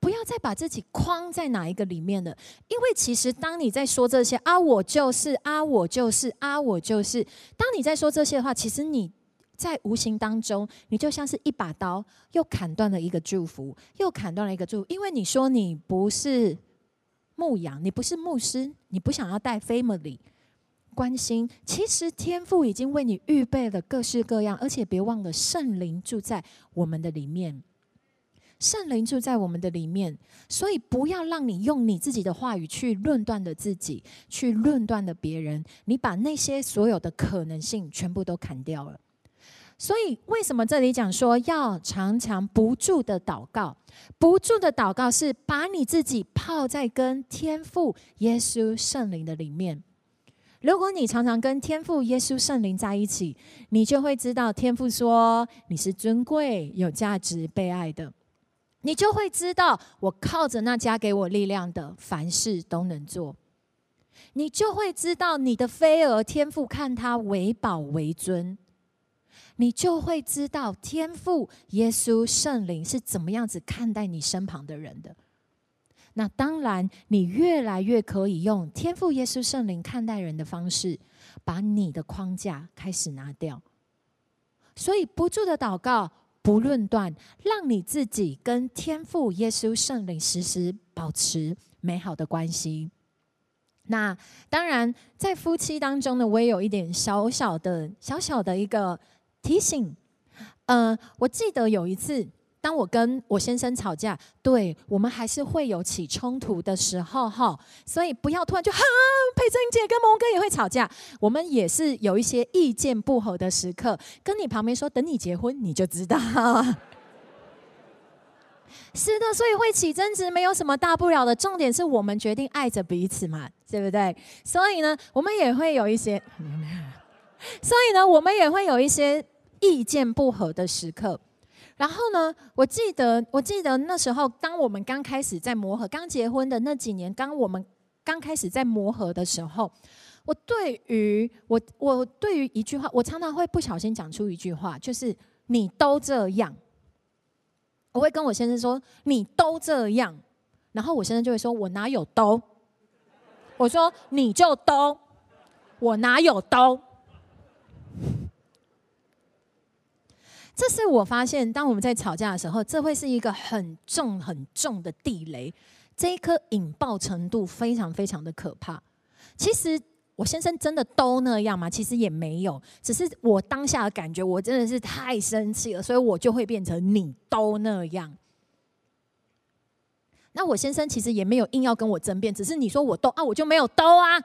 不要再把自己框在哪一个里面了。因为其实当你在说这些啊，我就是啊，我就是啊，我就是，当你在说这些的话，其实你在无形当中，你就像是一把刀，又砍断了一个祝福，又砍断了一个祝福。因为你说你不是牧羊，你不是牧师，你不想要带 family。关心，其实天父已经为你预备了各式各样，而且别忘了圣灵住在我们的里面，圣灵住在我们的里面，所以不要让你用你自己的话语去论断的自己，去论断的别人，你把那些所有的可能性全部都砍掉了。所以为什么这里讲说要常常不住的祷告？不住的祷告是把你自己泡在跟天父耶稣圣灵的里面。如果你常常跟天父耶稣圣灵在一起，你就会知道天父说你是尊贵、有价值、被爱的。你就会知道，我靠着那加给我力量的，凡事都能做。你就会知道，你的飞蛾天父看他为宝为尊。你就会知道，天父耶稣圣灵是怎么样子看待你身旁的人的。那当然，你越来越可以用天赋耶稣圣灵看待人的方式，把你的框架开始拿掉。所以，不住的祷告，不论断，让你自己跟天赋耶稣圣灵时时保持美好的关系。那当然，在夫妻当中呢，我也有一点小小的、小小的一个提醒。嗯、我记得有一次。当我跟我先生吵架，对，我们还是会有起冲突的时候哈，所以不要突然就哈，佩珍姐跟蒙哥也会吵架，我们也是有一些意见不合的时刻，跟你旁边说，等你结婚你就知道。是的，所以会起争执没有什么大不了的，重点是我们决定爱着彼此嘛，对不对？所以呢，我们也会有一些，所以呢，我们也会有一些意见不合的时刻。然后呢，我记得，我记得那时候，当我们刚开始在磨合，刚结婚的那几年，刚我们刚开始在磨合的时候，我对于我，我对于一句话，我常常会不小心讲出一句话，就是“你都这样”，我会跟我先生说“你都这样”，然后我先生就会说“我哪有都”，我说“你就都”，我哪有都。这是我发现，当我们在吵架的时候，这会是一个很重很重的地雷，这一颗引爆程度非常非常的可怕。其实我先生真的都那样吗？其实也没有，只是我当下的感觉，我真的是太生气了，所以我就会变成你都那样。那我先生其实也没有硬要跟我争辩，只是你说我都啊，我就没有都啊。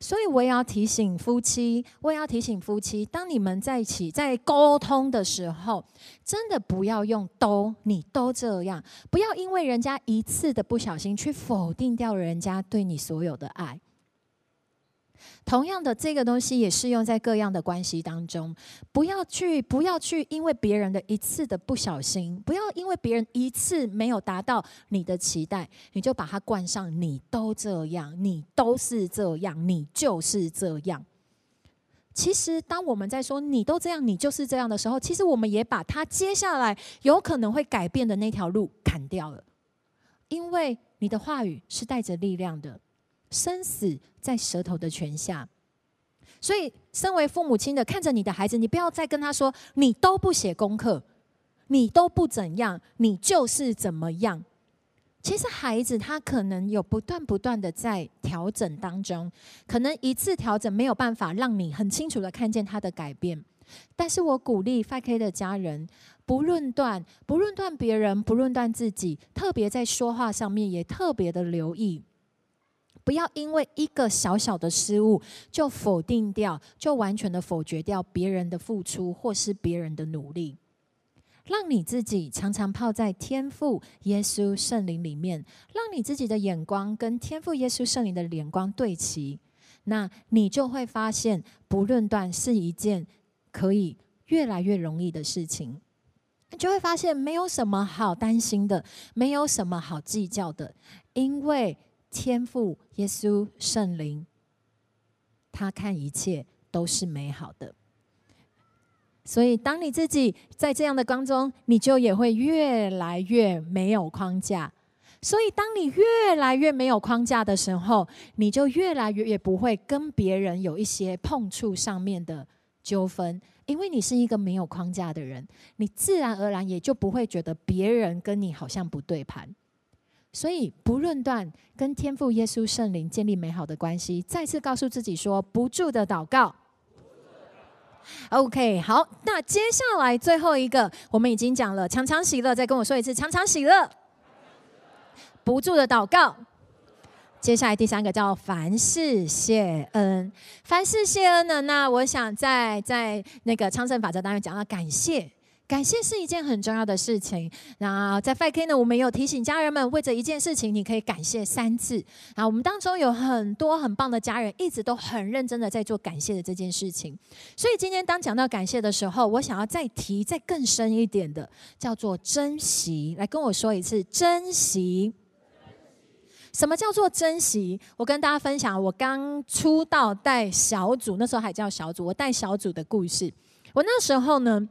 所以我也要提醒夫妻，我也要提醒夫妻，当你们在一起在沟通的时候，真的不要用都，你都这样，不要因为人家一次的不小心，去否定掉人家对你所有的爱。同样的，这个东西也适用在各样的关系当中。不要去，不要去，因为别人的一次的不小心，不要因为别人一次没有达到你的期待，你就把它冠上“你都这样，你都是这样，你就是这样”。其实，当我们在说“你都这样，你就是这样”的时候，其实我们也把他接下来有可能会改变的那条路砍掉了，因为你的话语是带着力量的。生死在舌头的权下，所以身为父母亲的，看着你的孩子，你不要再跟他说：“你都不写功课，你都不怎样，你就是怎么样。”其实孩子他可能有不断不断的在调整当中，可能一次调整没有办法让你很清楚的看见他的改变。但是我鼓励 5K 的家人，不论断，不论断别人，不论断自己，特别在说话上面也特别的留意。不要因为一个小小的失误就否定掉，就完全的否决掉别人的付出或是别人的努力。让你自己常常泡在天赋耶稣圣灵里面，让你自己的眼光跟天赋耶稣圣灵的眼光对齐，那你就会发现，不论断是一件可以越来越容易的事情。你就会发现，没有什么好担心的，没有什么好计较的，因为。天父耶稣圣灵，他看一切都是美好的。所以，当你自己在这样的光中，你就也会越来越没有框架。所以，当你越来越没有框架的时候，你就越来越也不会跟别人有一些碰触上面的纠纷，因为你是一个没有框架的人，你自然而然也就不会觉得别人跟你好像不对盘。所以，不论断跟天父耶稣圣灵建立美好的关系，再次告诉自己说：不住的祷告。OK，好，那接下来最后一个，我们已经讲了，常常喜乐，再跟我说一次，常常喜乐，不住的祷告。接下来第三个叫凡事谢恩，凡事谢恩呢？那我想在在那个昌盛法则当中讲到感谢。感谢是一件很重要的事情。那在 FK 呢，我们有提醒家人们，为这一件事情，你可以感谢三次。啊，我们当中有很多很棒的家人，一直都很认真的在做感谢的这件事情。所以今天当讲到感谢的时候，我想要再提再更深一点的，叫做珍惜。来跟我说一次，珍惜。什么叫做珍惜？我跟大家分享，我刚出道带小组，那时候还叫小组，我带小组的故事。我那时候呢。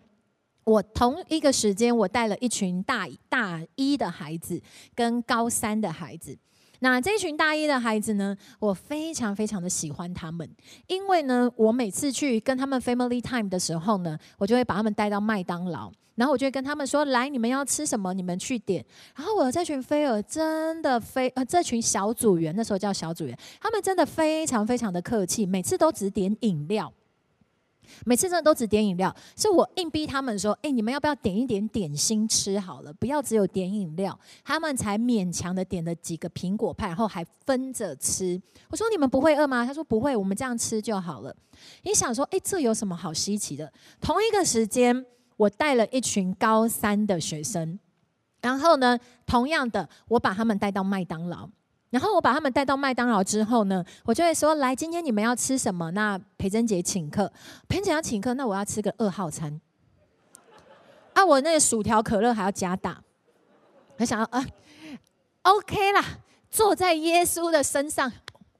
我同一个时间，我带了一群大大一的孩子跟高三的孩子。那这群大一的孩子呢，我非常非常的喜欢他们，因为呢，我每次去跟他们 family time 的时候呢，我就会把他们带到麦当劳，然后我就会跟他们说：“来，你们要吃什么？你们去点。”然后我这群菲儿真的非呃，这群小组员那时候叫小组员，他们真的非常非常的客气，每次都只点饮料。每次真的都只点饮料，是我硬逼他们说：“哎、你们要不要点一点点心吃好了？不要只有点饮料。”他们才勉强的点了几个苹果派，然后还分着吃。我说：“你们不会饿吗？”他说：“不会，我们这样吃就好了。”你想说：“哎、这有什么好稀奇的？”同一个时间，我带了一群高三的学生，然后呢，同样的，我把他们带到麦当劳。然后我把他们带到麦当劳之后呢，我就会说：来，今天你们要吃什么？那培珍姐请客，培姐要请客，那我要吃个二号餐。啊，我那个薯条可乐还要加大。我想要啊，OK 啦，坐在耶稣的身上，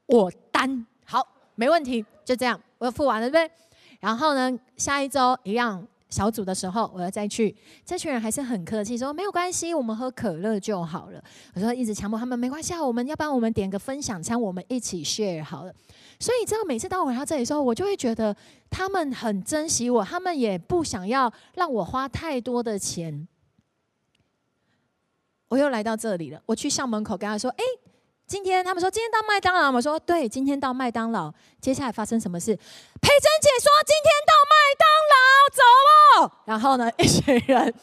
我担好，没问题，就这样，我付完了，对不对？然后呢，下一周一样。小组的时候，我要再去，这群人还是很客气，说没有关系，我们喝可乐就好了。我说一直强迫他们没关系啊，我们要不然我们点个分享餐，我们一起 share 好了。所以，这样每次当我来到这里的时候，我就会觉得他们很珍惜我，他们也不想要让我花太多的钱。我又来到这里了，我去校门口跟他说：“哎。”今天他们说今天到麦当劳，我说对，今天到麦当劳。接下来发生什么事？培珍姐说今天到麦当劳，走哦。然后呢，一群人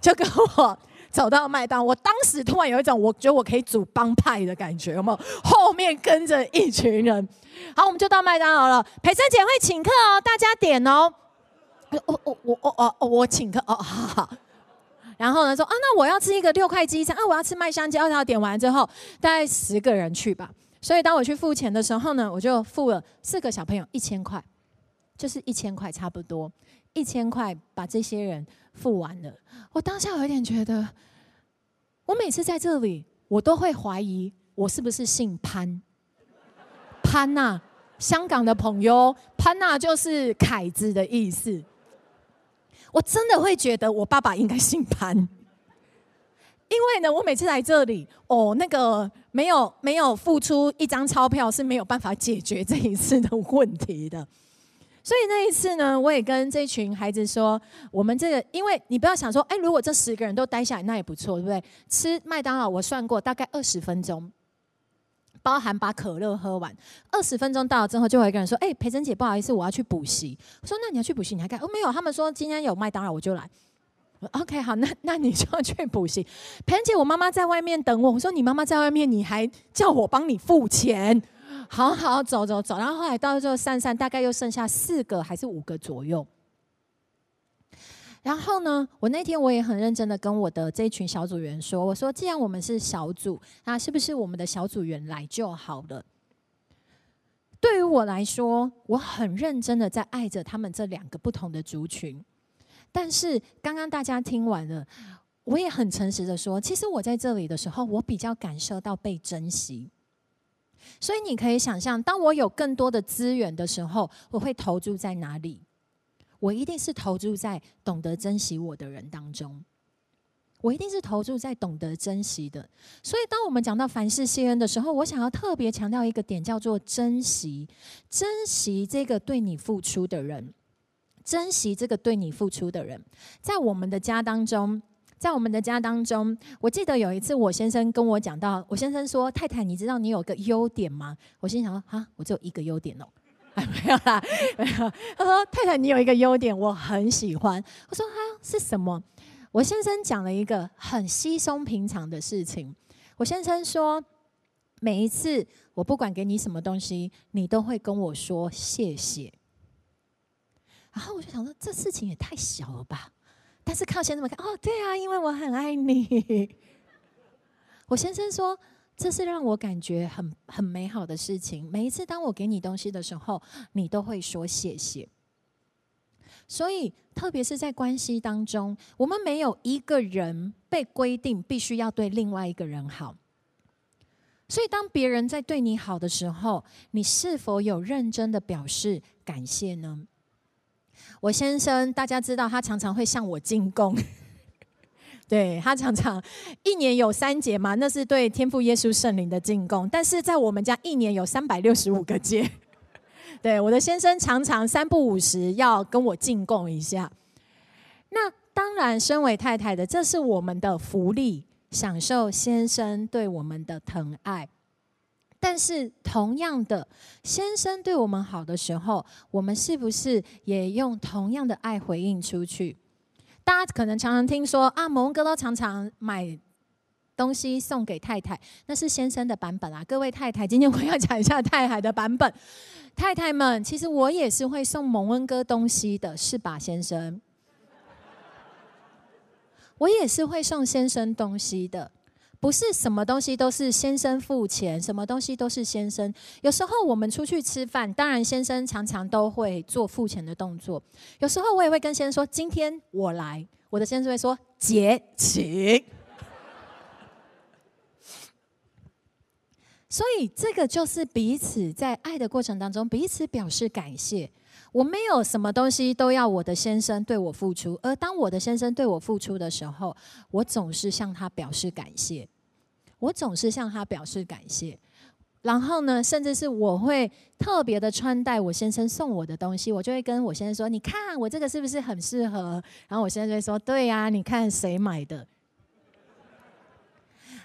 就跟我走到麦当。我当时突然有一种我觉得我可以组帮派的感觉，有没有？后面跟着一群人。好，我们就到麦当劳了。培珍姐会请客哦，大家点哦。我我我我我我请客哦，好好。然后呢，说啊，那我要吃一个六块鸡餐啊，我要吃麦香鸡。然后点完之后，大概十个人去吧。所以当我去付钱的时候呢，我就付了四个小朋友一千块，就是一千块差不多，一千块把这些人付完了。我当下有点觉得，我每次在这里，我都会怀疑我是不是姓潘。潘呐，香港的朋友，潘呐就是凯子的意思。我真的会觉得我爸爸应该姓潘，因为呢，我每次来这里，哦，那个没有没有付出一张钞票是没有办法解决这一次的问题的。所以那一次呢，我也跟这群孩子说，我们这个，因为你不要想说，哎，如果这十个人都待下来，那也不错，对不对？吃麦当劳，我算过，大概二十分钟。包含把可乐喝完，二十分钟到了之后，就有一个人说：“哎、培珍姐，不好意思，我要去补习。”我说：“那你要去补习，你还干？”哦，没有，他们说今天有麦当劳，我就来。OK，好，那那你就要去补习。培珍姐，我妈妈在外面等我。我说：“你妈妈在外面，你还叫我帮你付钱？”好好，走走走。然后后来到最后散散，大概又剩下四个还是五个左右。然后呢，我那天我也很认真的跟我的这一群小组员说：“我说，既然我们是小组，那是不是我们的小组员来就好了？”对于我来说，我很认真的在爱着他们这两个不同的族群。但是刚刚大家听完了，我也很诚实的说，其实我在这里的时候，我比较感受到被珍惜。所以你可以想象，当我有更多的资源的时候，我会投注在哪里？我一定是投注在懂得珍惜我的人当中，我一定是投注在懂得珍惜的。所以，当我们讲到凡事谢恩的时候，我想要特别强调一个点，叫做珍惜，珍惜这个对你付出的人，珍惜这个对你付出的人。在我们的家当中，在我们的家当中，我记得有一次，我先生跟我讲到，我先生说：“太太，你知道你有个优点吗？”我心想说：“啊，我只有一个优点哦。” 没有啦，没有。他说：“太太，你有一个优点，我很喜欢。”我说：“哈，是什么？”我先生讲了一个很稀松平常的事情。我先生说：“每一次我不管给你什么东西，你都会跟我说谢谢。”然后我就想说，这事情也太小了吧？但是靠先生们看，哦，对啊，因为我很爱你。我先生说。这是让我感觉很很美好的事情。每一次当我给你东西的时候，你都会说谢谢。所以，特别是在关系当中，我们没有一个人被规定必须要对另外一个人好。所以，当别人在对你好的时候，你是否有认真的表示感谢呢？我先生，大家知道，他常常会向我进贡。对，他常常一年有三节嘛，那是对天父耶稣圣灵的进贡。但是在我们家一年有三百六十五个节，对，我的先生常常三不五时要跟我进贡一下。那当然，身为太太的，这是我们的福利，享受先生对我们的疼爱。但是同样的，先生对我们好的时候，我们是不是也用同样的爱回应出去？大家可能常常听说啊，蒙恩哥都常常买东西送给太太，那是先生的版本啊。各位太太，今天我要讲一下太太的版本。太太们，其实我也是会送蒙恩哥东西的，是吧，先生？我也是会送先生东西的。不是什么东西都是先生付钱，什么东西都是先生。有时候我们出去吃饭，当然先生常常都会做付钱的动作。有时候我也会跟先生说：“今天我来。”我的先生会说：“姐，请。”所以这个就是彼此在爱的过程当中，彼此表示感谢。我没有什么东西都要我的先生对我付出，而当我的先生对我付出的时候，我总是向他表示感谢。我总是向他表示感谢。然后呢，甚至是我会特别的穿戴我先生送我的东西，我就会跟我先生说：“你看我这个是不是很适合？”然后我先生就会说：“对呀，你看谁买的？”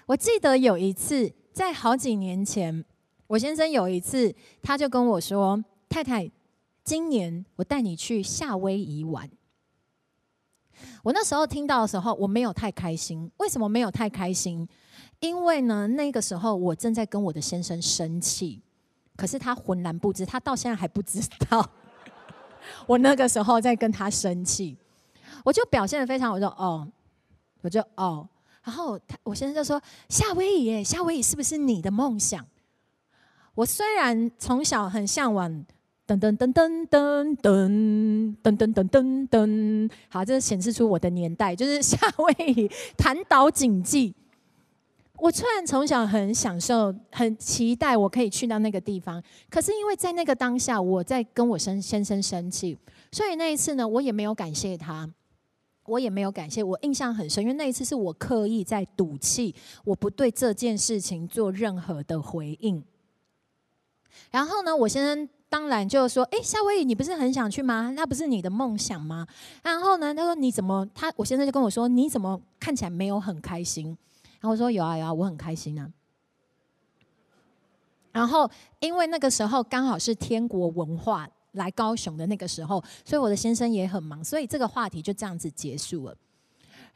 我记得有一次，在好几年前，我先生有一次，他就跟我说：“太太。”今年我带你去夏威夷玩。我那时候听到的时候，我没有太开心。为什么没有太开心？因为呢，那个时候我正在跟我的先生生气，可是他浑然不知，他到现在还不知道 我那个时候在跟他生气。我就表现得非常，我说哦，我就哦，然后他我先生就说夏威夷，夏威夷是不是你的梦想？我虽然从小很向往。噔噔噔噔噔噔噔噔噔噔噔，好，这显示出我的年代，就是夏威夷弹岛锦记。我虽然从小很享受、很期待我可以去到那个地方，可是因为在那个当下，我在跟我先先生生气，所以那一次呢，我也没有感谢他，我也没有感谢。我印象很深，因为那一次是我刻意在赌气，我不对这件事情做任何的回应。然后呢，我先生。当然就说，哎，夏威夷，你不是很想去吗？那不是你的梦想吗？然后呢，他说你怎么？他我先生就跟我说，你怎么看起来没有很开心？然后我说有啊有啊，我很开心啊。然后因为那个时候刚好是天国文化来高雄的那个时候，所以我的先生也很忙，所以这个话题就这样子结束了。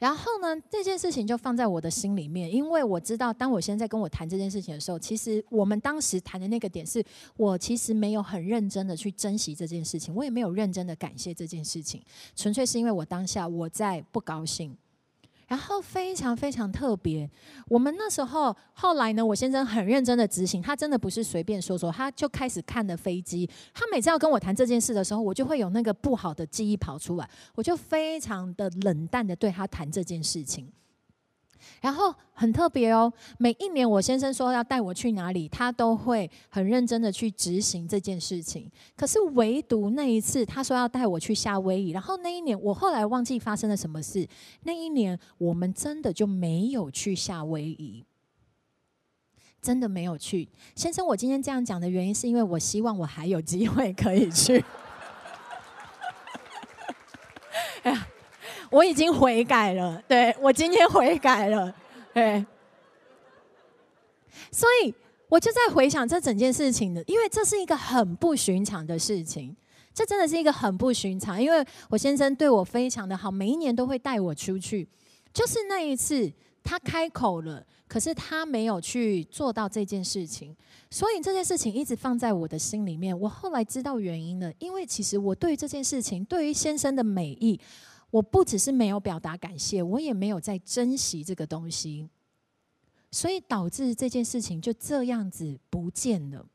然后呢，这件事情就放在我的心里面，因为我知道，当我现在跟我谈这件事情的时候，其实我们当时谈的那个点是，我其实没有很认真的去珍惜这件事情，我也没有认真的感谢这件事情，纯粹是因为我当下我在不高兴。然后非常非常特别，我们那时候后来呢，我先生很认真的执行，他真的不是随便说说，他就开始看了飞机。他每次要跟我谈这件事的时候，我就会有那个不好的记忆跑出来，我就非常的冷淡的对他谈这件事情。然后很特别哦，每一年我先生说要带我去哪里，他都会很认真的去执行这件事情。可是唯独那一次，他说要带我去夏威夷，然后那一年我后来忘记发生了什么事。那一年我们真的就没有去夏威夷，真的没有去。先生，我今天这样讲的原因是因为我希望我还有机会可以去。哎呀。我已经悔改了，对，我今天悔改了，对，所以我就在回想这整件事情的，因为这是一个很不寻常的事情，这真的是一个很不寻常，因为我先生对我非常的好，每一年都会带我出去，就是那一次他开口了，可是他没有去做到这件事情，所以这件事情一直放在我的心里面。我后来知道原因了，因为其实我对于这件事情，对于先生的美意。我不只是没有表达感谢，我也没有在珍惜这个东西，所以导致这件事情就这样子不见了。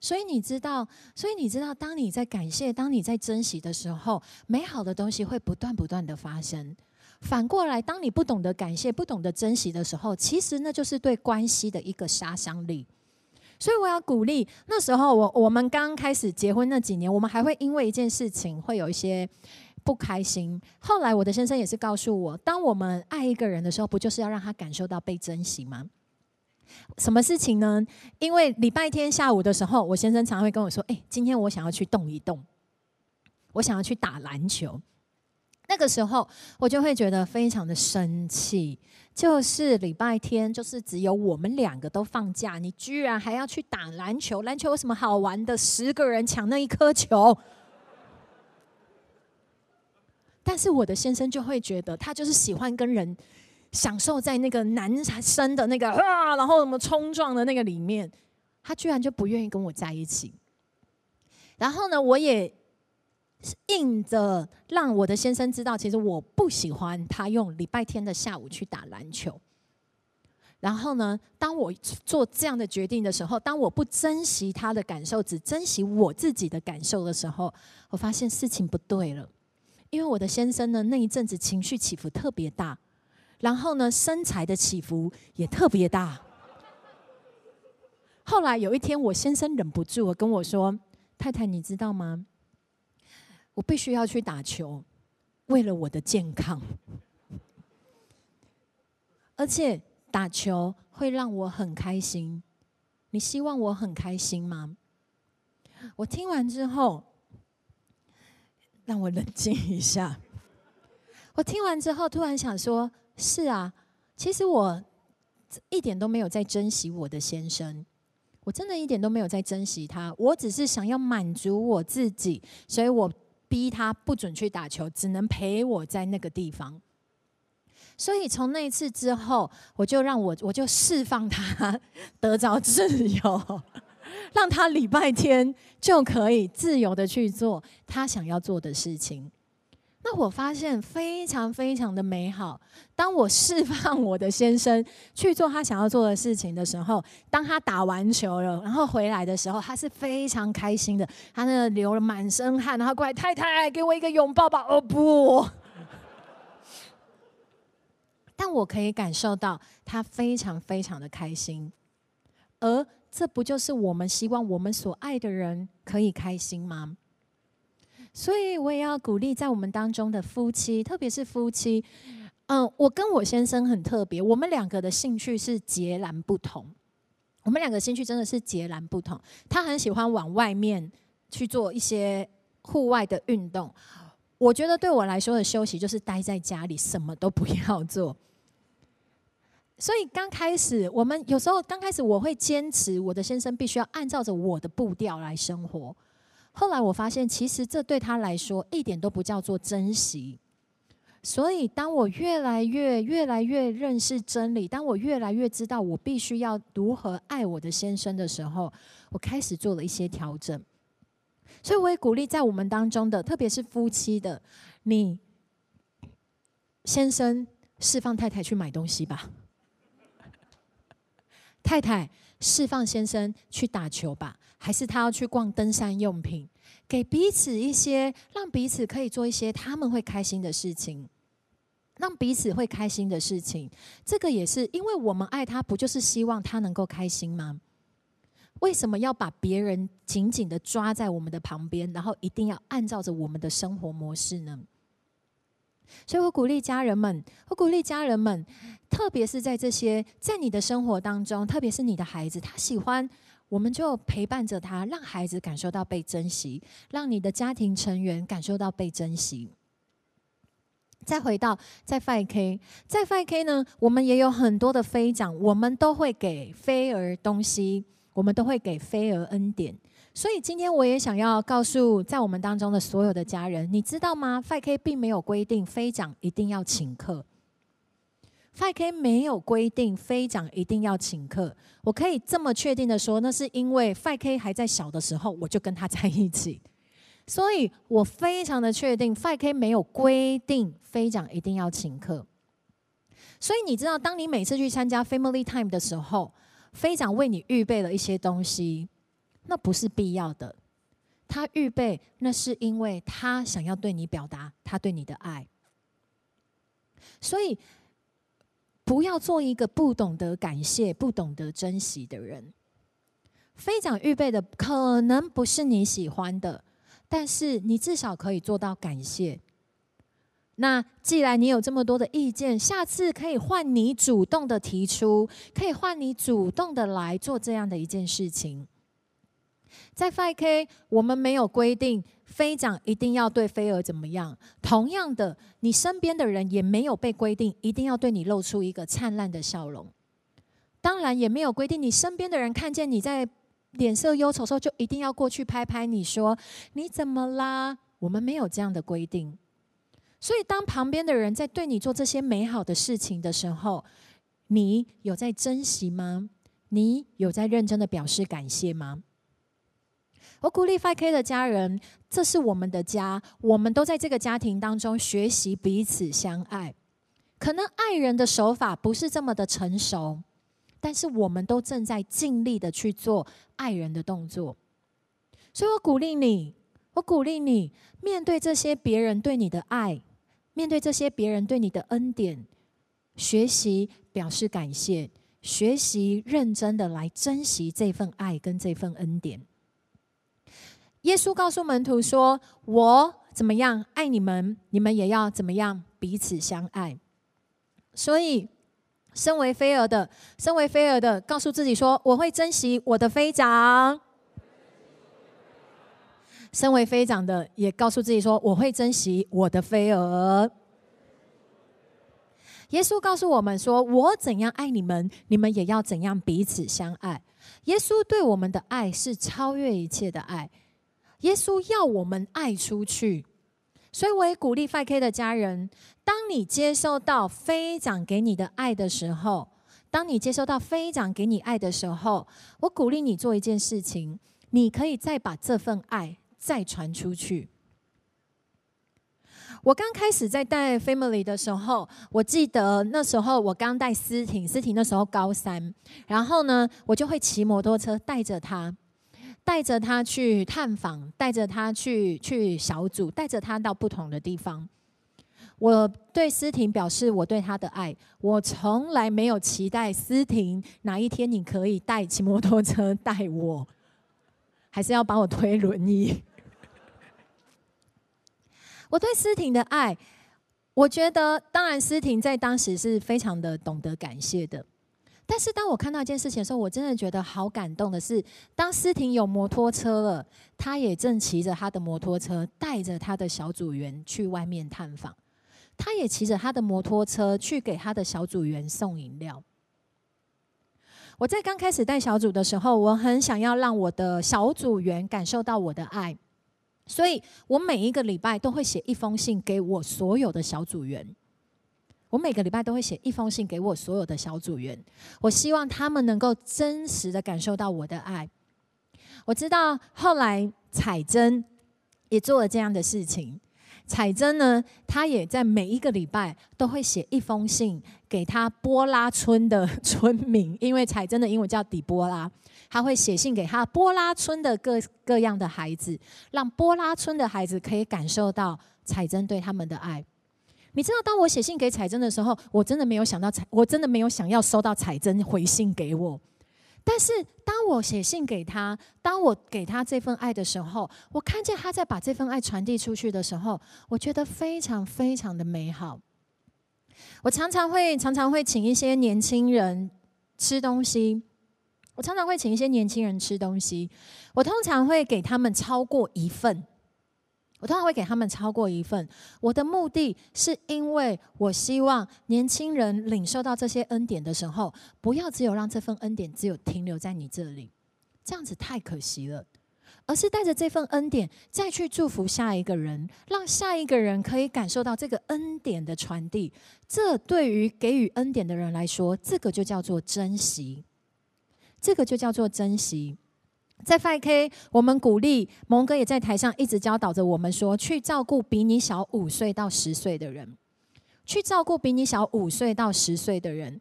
所以你知道，所以你知道，当你在感谢、当你在珍惜的时候，美好的东西会不断不断的发生。反过来，当你不懂得感谢、不懂得珍惜的时候，其实那就是对关系的一个杀伤力。所以我要鼓励，那时候我我们刚开始结婚那几年，我们还会因为一件事情会有一些。不开心。后来我的先生也是告诉我，当我们爱一个人的时候，不就是要让他感受到被珍惜吗？什么事情呢？因为礼拜天下午的时候，我先生常会跟我说：“哎，今天我想要去动一动，我想要去打篮球。”那个时候我就会觉得非常的生气，就是礼拜天，就是只有我们两个都放假，你居然还要去打篮球？篮球有什么好玩的？十个人抢那一颗球。但是我的先生就会觉得，他就是喜欢跟人享受在那个男生的那个啊，然后什么冲撞的那个里面，他居然就不愿意跟我在一起。然后呢，我也。硬着让我的先生知道，其实我不喜欢他用礼拜天的下午去打篮球。然后呢，当我做这样的决定的时候，当我不珍惜他的感受，只珍惜我自己的感受的时候，我发现事情不对了。因为我的先生呢，那一阵子情绪起伏特别大，然后呢，身材的起伏也特别大。后来有一天，我先生忍不住跟我说：“太太，你知道吗？”我必须要去打球，为了我的健康，而且打球会让我很开心。你希望我很开心吗？我听完之后，让我冷静一下。我听完之后，突然想说：是啊，其实我一点都没有在珍惜我的先生，我真的一点都没有在珍惜他。我只是想要满足我自己，所以我。逼他不准去打球，只能陪我在那个地方。所以从那一次之后，我就让我我就释放他 得着自由，让他礼拜天就可以自由的去做他想要做的事情。那我发现非常非常的美好。当我释放我的先生去做他想要做的事情的时候，当他打完球了，然后回来的时候，他是非常开心的。他那流了满身汗，然后过来，太太给我一个拥抱吧。哦不！但我可以感受到他非常非常的开心，而这不就是我们希望我们所爱的人可以开心吗？所以，我也要鼓励在我们当中的夫妻，特别是夫妻。嗯，我跟我先生很特别，我们两个的兴趣是截然不同。我们两个兴趣真的是截然不同。他很喜欢往外面去做一些户外的运动。我觉得对我来说的休息就是待在家里，什么都不要做。所以刚开始，我们有时候刚开始我会坚持，我的先生必须要按照着我的步调来生活。后来我发现，其实这对他来说一点都不叫做珍惜。所以，当我越来越、越来越认识真理，当我越来越知道我必须要如何爱我的先生的时候，我开始做了一些调整。所以，我也鼓励在我们当中的，特别是夫妻的，你先生释放太太去买东西吧，太太释放先生去打球吧。还是他要去逛登山用品，给彼此一些，让彼此可以做一些他们会开心的事情，让彼此会开心的事情。这个也是因为我们爱他，不就是希望他能够开心吗？为什么要把别人紧紧的抓在我们的旁边，然后一定要按照着我们的生活模式呢？所以我鼓励家人们，我鼓励家人们，特别是在这些在你的生活当中，特别是你的孩子，他喜欢。我们就陪伴着他，让孩子感受到被珍惜，让你的家庭成员感受到被珍惜。再回到在 5K，在 5K 呢，我们也有很多的飞长，我们都会给飞儿东西，我们都会给飞儿恩典。所以今天我也想要告诉在我们当中的所有的家人，你知道吗？5K 并没有规定飞长一定要请客。5K 没有规定飞长一定要请客，我可以这么确定的说，那是因为 5K 还在小的时候，我就跟他在一起，所以我非常的确定 5K 没有规定飞长一定要请客。所以你知道，当你每次去参加 Family Time 的时候，飞长为你预备了一些东西，那不是必要的，他预备那是因为他想要对你表达他对你的爱，所以。不要做一个不懂得感谢、不懂得珍惜的人。非常预备的可能不是你喜欢的，但是你至少可以做到感谢。那既然你有这么多的意见，下次可以换你主动的提出，可以换你主动的来做这样的一件事情。在 5K，我们没有规定飞长一定要对飞蛾怎么样。同样的，你身边的人也没有被规定一定要对你露出一个灿烂的笑容。当然，也没有规定你身边的人看见你在脸色忧愁的时候，就一定要过去拍拍你说你怎么啦？我们没有这样的规定。所以，当旁边的人在对你做这些美好的事情的时候，你有在珍惜吗？你有在认真的表示感谢吗？我鼓励 Five K 的家人，这是我们的家，我们都在这个家庭当中学习彼此相爱。可能爱人的手法不是这么的成熟，但是我们都正在尽力的去做爱人的动作。所以我鼓励你，我鼓励你，面对这些别人对你的爱，面对这些别人对你的恩典，学习表示感谢，学习认真的来珍惜这份爱跟这份恩典。耶稣告诉门徒说：“我怎么样爱你们，你们也要怎么样彼此相爱。”所以，身为飞蛾的，身为飞蛾的，告诉自己说：“我会珍惜我的飞长。”身为飞长的，也告诉自己说：“我会珍惜我的飞蛾。”耶稣告诉我们说：“我怎样爱你们，你们也要怎样彼此相爱。”耶稣对我们的爱是超越一切的爱。耶稣要我们爱出去，所以我也鼓励 5K 的家人：当你接受到飞长给你的爱的时候，当你接受到飞长给你爱的时候，我鼓励你做一件事情，你可以再把这份爱再传出去。我刚开始在带 Family 的时候，我记得那时候我刚带思婷，思婷那时候高三，然后呢，我就会骑摩托车带着她。带着他去探访，带着他去去小组，带着他到不同的地方。我对思婷表示我对他的爱，我从来没有期待思婷哪一天你可以带骑摩托车带我，还是要把我推轮椅。我对思婷的爱，我觉得当然思婷在当时是非常的懂得感谢的。但是当我看到一件事情的时候，我真的觉得好感动的是，当思婷有摩托车了，他也正骑着他的摩托车，带着他的小组员去外面探访。他也骑着他的摩托车去给他的小组员送饮料。我在刚开始带小组的时候，我很想要让我的小组员感受到我的爱，所以我每一个礼拜都会写一封信给我所有的小组员。我每个礼拜都会写一封信给我所有的小组员，我希望他们能够真实的感受到我的爱。我知道后来彩珍也做了这样的事情。彩珍呢，她也在每一个礼拜都会写一封信给她波拉村的 村民，因为彩珍的英文叫底波拉，她会写信给她波拉村的各各样的孩子，让波拉村的孩子可以感受到彩珍对他们的爱。你知道，当我写信给彩珍的时候，我真的没有想到彩，我真的没有想要收到彩珍回信给我。但是，当我写信给他，当我给他这份爱的时候，我看见他在把这份爱传递出去的时候，我觉得非常非常的美好。我常常会常常会请一些年轻人吃东西，我常常会请一些年轻人吃东西，我通常会给他们超过一份。我通常会给他们超过一份，我的目的是因为我希望年轻人领受到这些恩典的时候，不要只有让这份恩典只有停留在你这里，这样子太可惜了，而是带着这份恩典再去祝福下一个人，让下一个人可以感受到这个恩典的传递。这对于给予恩典的人来说，这个就叫做珍惜，这个就叫做珍惜。在 5K，我们鼓励蒙哥也在台上一直教导着我们说，去照顾比你小五岁到十岁的人，去照顾比你小五岁到十岁的人，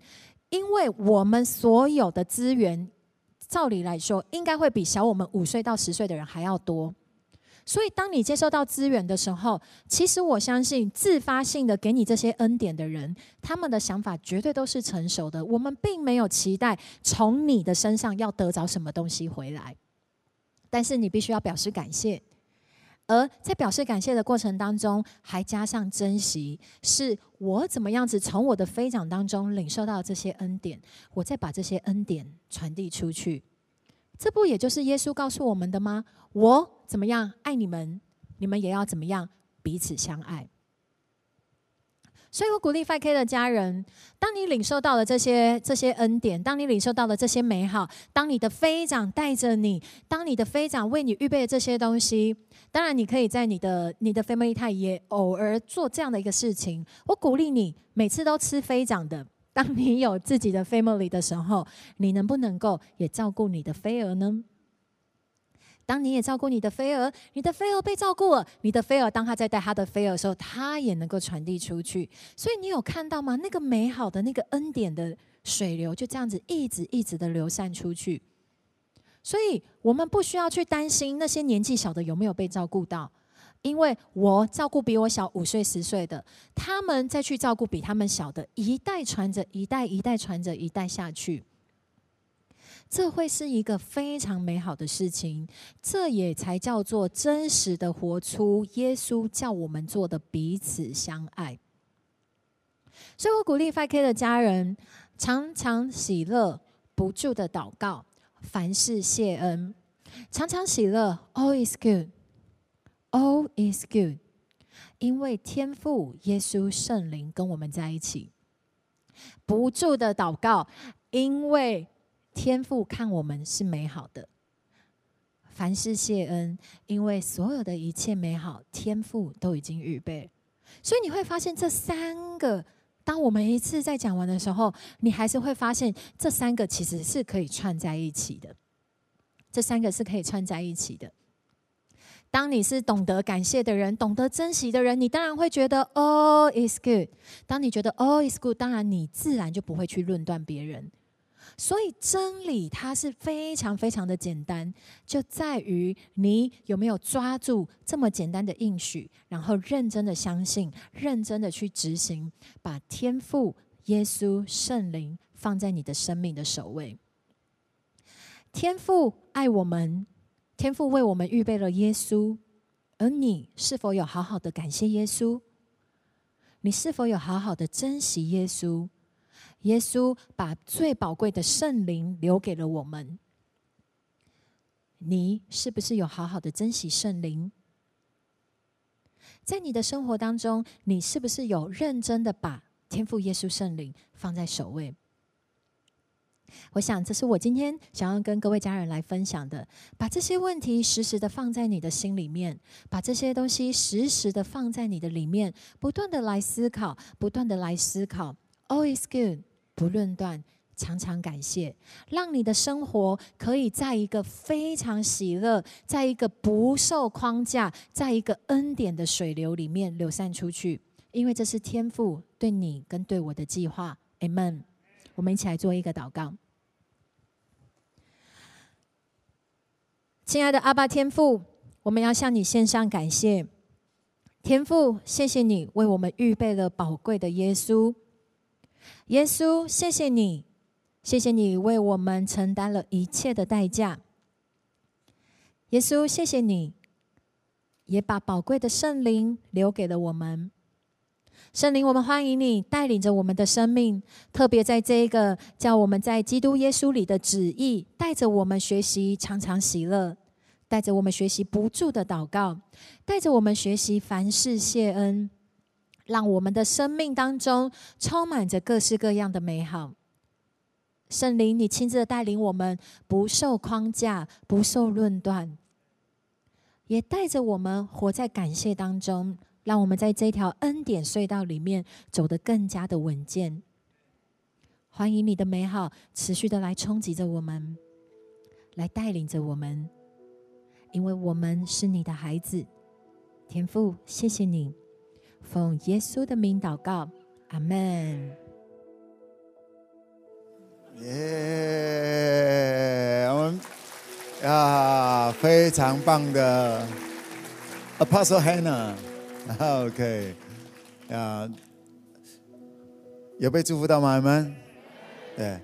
因为我们所有的资源，照理来说，应该会比小我们五岁到十岁的人还要多。所以，当你接受到资源的时候，其实我相信自发性的给你这些恩典的人，他们的想法绝对都是成熟的。我们并没有期待从你的身上要得着什么东西回来。但是你必须要表示感谢，而在表示感谢的过程当中，还加上珍惜，是我怎么样子从我的飞掌当中领受到这些恩典，我再把这些恩典传递出去。这不也就是耶稣告诉我们的吗？我怎么样爱你们，你们也要怎么样彼此相爱。所以我鼓励 FK 的家人，当你领受到了这些这些恩典，当你领受到了这些美好，当你的飞长带着你，当你的飞长为你预备这些东西，当然你可以在你的你的 family time 也偶尔做这样的一个事情。我鼓励你每次都吃飞长的。当你有自己的 family 的时候，你能不能够也照顾你的飞蛾呢？当你也照顾你的飞蛾，你的飞蛾被照顾了，你的飞蛾当他在带他的飞蛾的时候，他也能够传递出去。所以你有看到吗？那个美好的那个恩典的水流就这样子一直一直的流散出去。所以我们不需要去担心那些年纪小的有没有被照顾到，因为我照顾比我小五岁十岁的，他们再去照顾比他们小的，一代传着一代，一代传着一代下去。这会是一个非常美好的事情，这也才叫做真实的活出耶稣叫我们做的彼此相爱。所以我鼓励 5K 的家人常常喜乐，不住的祷告，凡事谢恩，常常喜乐。All is good, all is good，因为天父耶稣圣灵跟我们在一起，不住的祷告，因为。天父看我们是美好的，凡事谢恩，因为所有的一切美好，天父都已经预备。所以你会发现这三个，当我们一次在讲完的时候，你还是会发现这三个其实是可以串在一起的。这三个是可以串在一起的。当你是懂得感谢的人，懂得珍惜的人，你当然会觉得 All is good。当你觉得 All is good，当然你自然就不会去论断别人。所以真理它是非常非常的简单，就在于你有没有抓住这么简单的应许，然后认真的相信，认真的去执行，把天父、耶稣、圣灵放在你的生命的首位。天父爱我们，天父为我们预备了耶稣，而你是否有好好的感谢耶稣？你是否有好好的珍惜耶稣？耶稣把最宝贵的圣灵留给了我们，你是不是有好好的珍惜圣灵？在你的生活当中，你是不是有认真的把天赋耶稣圣灵放在首位？我想，这是我今天想要跟各位家人来分享的，把这些问题时时的放在你的心里面，把这些东西时时的放在你的里面，不断的来思考，不断的来思考。All is good。不论断，常常感谢，让你的生活可以在一个非常喜乐，在一个不受框架，在一个恩典的水流里面流散出去。因为这是天父对你跟对我的计划。Amen。我们一起来做一个祷告。亲爱的阿爸天父，我们要向你献上感谢。天父，谢谢你为我们预备了宝贵的耶稣。耶稣，谢谢你，谢谢你为我们承担了一切的代价。耶稣，谢谢你，也把宝贵的圣灵留给了我们。圣灵，我们欢迎你带领着我们的生命，特别在这一个叫我们在基督耶稣里的旨意，带着我们学习常常喜乐，带着我们学习不住的祷告，带着我们学习凡事谢恩。让我们的生命当中充满着各式各样的美好。圣灵，你亲自的带领我们，不受框架，不受论断，也带着我们活在感谢当中，让我们在这条恩典隧道里面走得更加的稳健。欢迎你的美好持续的来冲击着我们，来带领着我们，因为我们是你的孩子。天父，谢谢你。奉耶稣的名祷告，阿门。耶，我们啊，非常棒的 Apostle Hannah，OK，啊，有被祝福到吗？你们？对，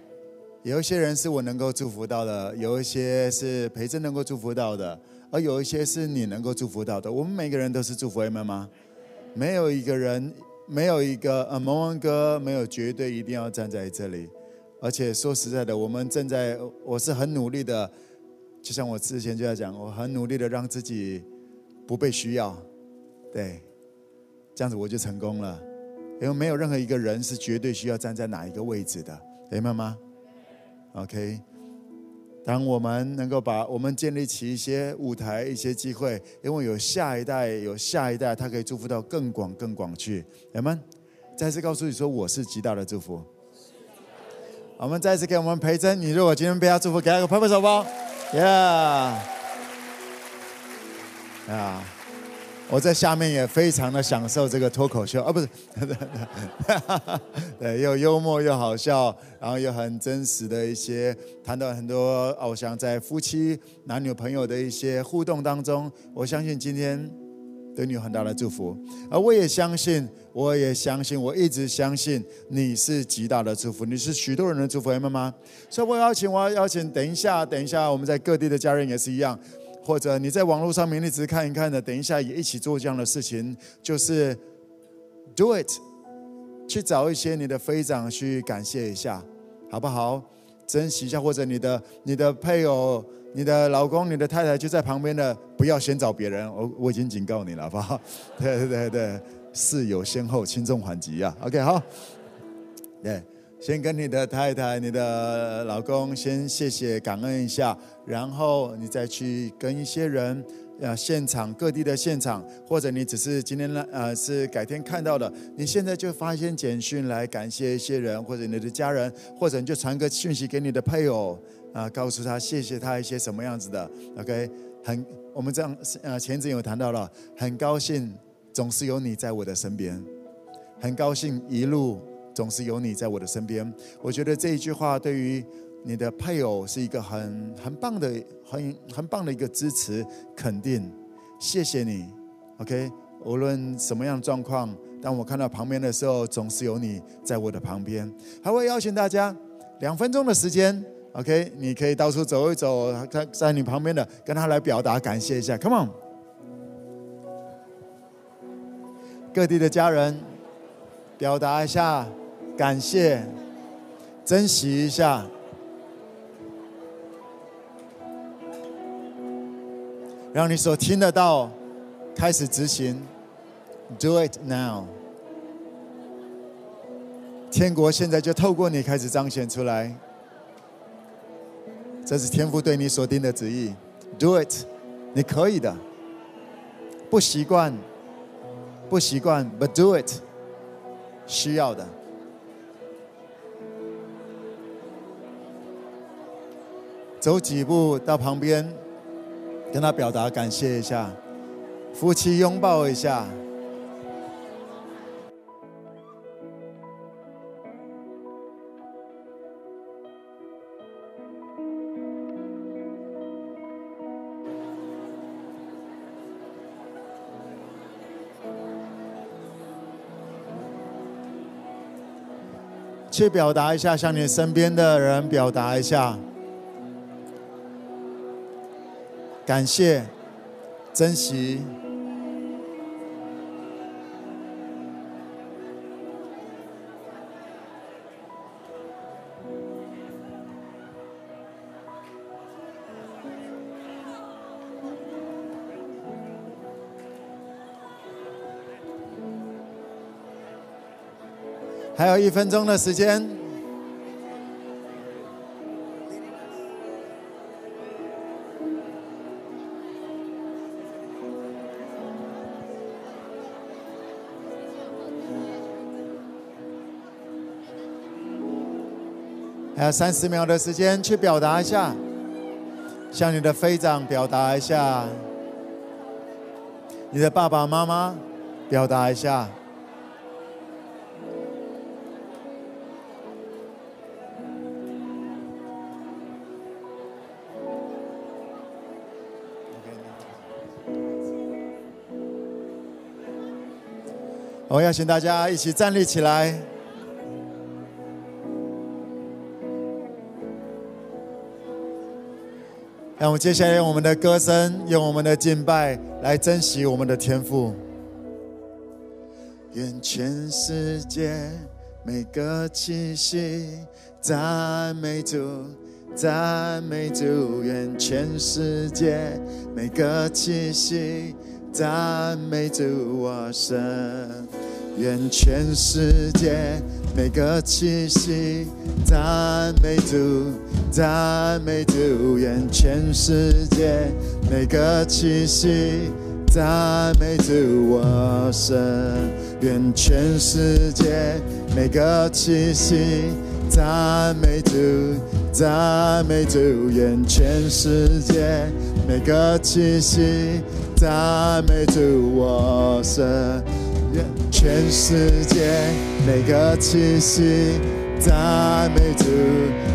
有一些人是我能够祝福到的，有一些是培珍能够祝福到的，而有一些是你能够祝福到的。我们每个人都是祝福，你们吗？没有一个人，没有一个呃，蒙恩哥没有绝对一定要站在这里。而且说实在的，我们正在，我是很努力的，就像我之前就在讲，我很努力的让自己不被需要，对，这样子我就成功了。因为没有任何一个人是绝对需要站在哪一个位置的，明白吗？OK。当我们能够把我们建立起一些舞台、一些机会，因为有下一代，有下一代，他可以祝福到更广、更广去。阿们，再次告诉你说，我是极大的祝福。我们再次给我们培珍，你如果今天被他祝福，给他个拍拍手吧。耶啊。我在下面也非常的享受这个脱口秀啊，不是，对，又幽默又好笑，然后又很真实的一些谈到很多偶像在夫妻、男女朋友的一些互动当中，我相信今天对你有很大的祝福，而我也相信，我也相信，我一直相信你是极大的祝福，你是许多人的祝福，妈妈。所以我邀请，我要邀请，等一下，等一下，我们在各地的家人也是一样。或者你在网络上面一直看一看的，等一下也一起做这样的事情，就是 do it，去找一些你的飞长去感谢一下，好不好？珍惜一下，或者你的你的配偶、你的老公、你的太太就在旁边的，不要先找别人，我我已经警告你了，好不好？对对对对，事有先后，轻重缓急啊。OK，好，对。先跟你的太太、你的老公先谢谢、感恩一下，然后你再去跟一些人，呃，现场各地的现场，或者你只是今天呢，呃，是改天看到的，你现在就发一些简讯来感谢一些人，或者你的家人，或者你就传个讯息给你的配偶，啊、告诉他谢谢他一些什么样子的，OK，很，我们这样，呃，前阵有谈到了，很高兴总是有你在我的身边，很高兴一路。总是有你在我的身边，我觉得这一句话对于你的配偶是一个很很棒的、很很棒的一个支持肯定。谢谢你，OK。无论什么样的状况，当我看到旁边的时候，总是有你在我的旁边。还会邀请大家两分钟的时间，OK。你可以到处走一走，在在你旁边的跟他来表达感谢一下，Come on。各地的家人，表达一下。感谢，珍惜一下，让你所听得到，开始执行，Do it now。天国现在就透过你开始彰显出来，这是天父对你所定的旨意，Do it，你可以的。不习惯，不习惯，But do it，需要的。走几步到旁边，跟他表达感谢一下，夫妻拥抱一下。去表达一下，向你身边的人表达一下。感谢，珍惜。还有一分钟的时间。还有三十秒的时间去表达一下，向你的飞长表达一下，你的爸爸妈妈表达一下。我要请大家一起站立起来。让我们接下来用我们的歌声，用我们的敬拜来珍惜我们的天赋。愿全世界每个气息赞美主，赞美主，愿全世界每个气息赞美主我神，愿全世界每个气息赞美主，赞美主，愿全世界每个气息赞美主我神，愿全世界每个气息赞美主。赞美主，愿全世界每个气息赞美主我神，全世界每个气息赞美主，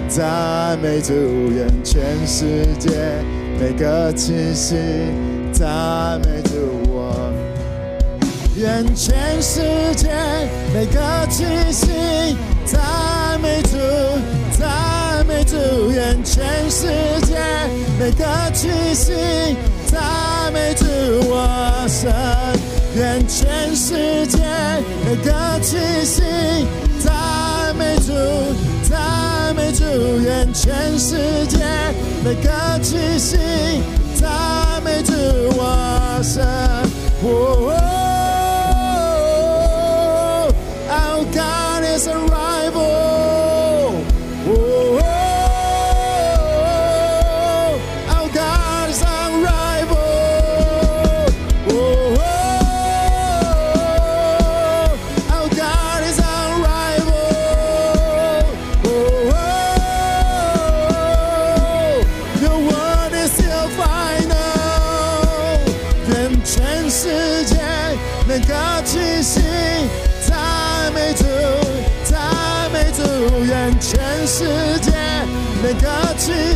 赞美主，愿全世界每个气息赞美主我，愿全世界每个气息赞美主，赞美。主愿全世界每个气息赞美主我神，愿全世界每个气息赞美主赞美主，愿全世界每个气息赞美主我神。哦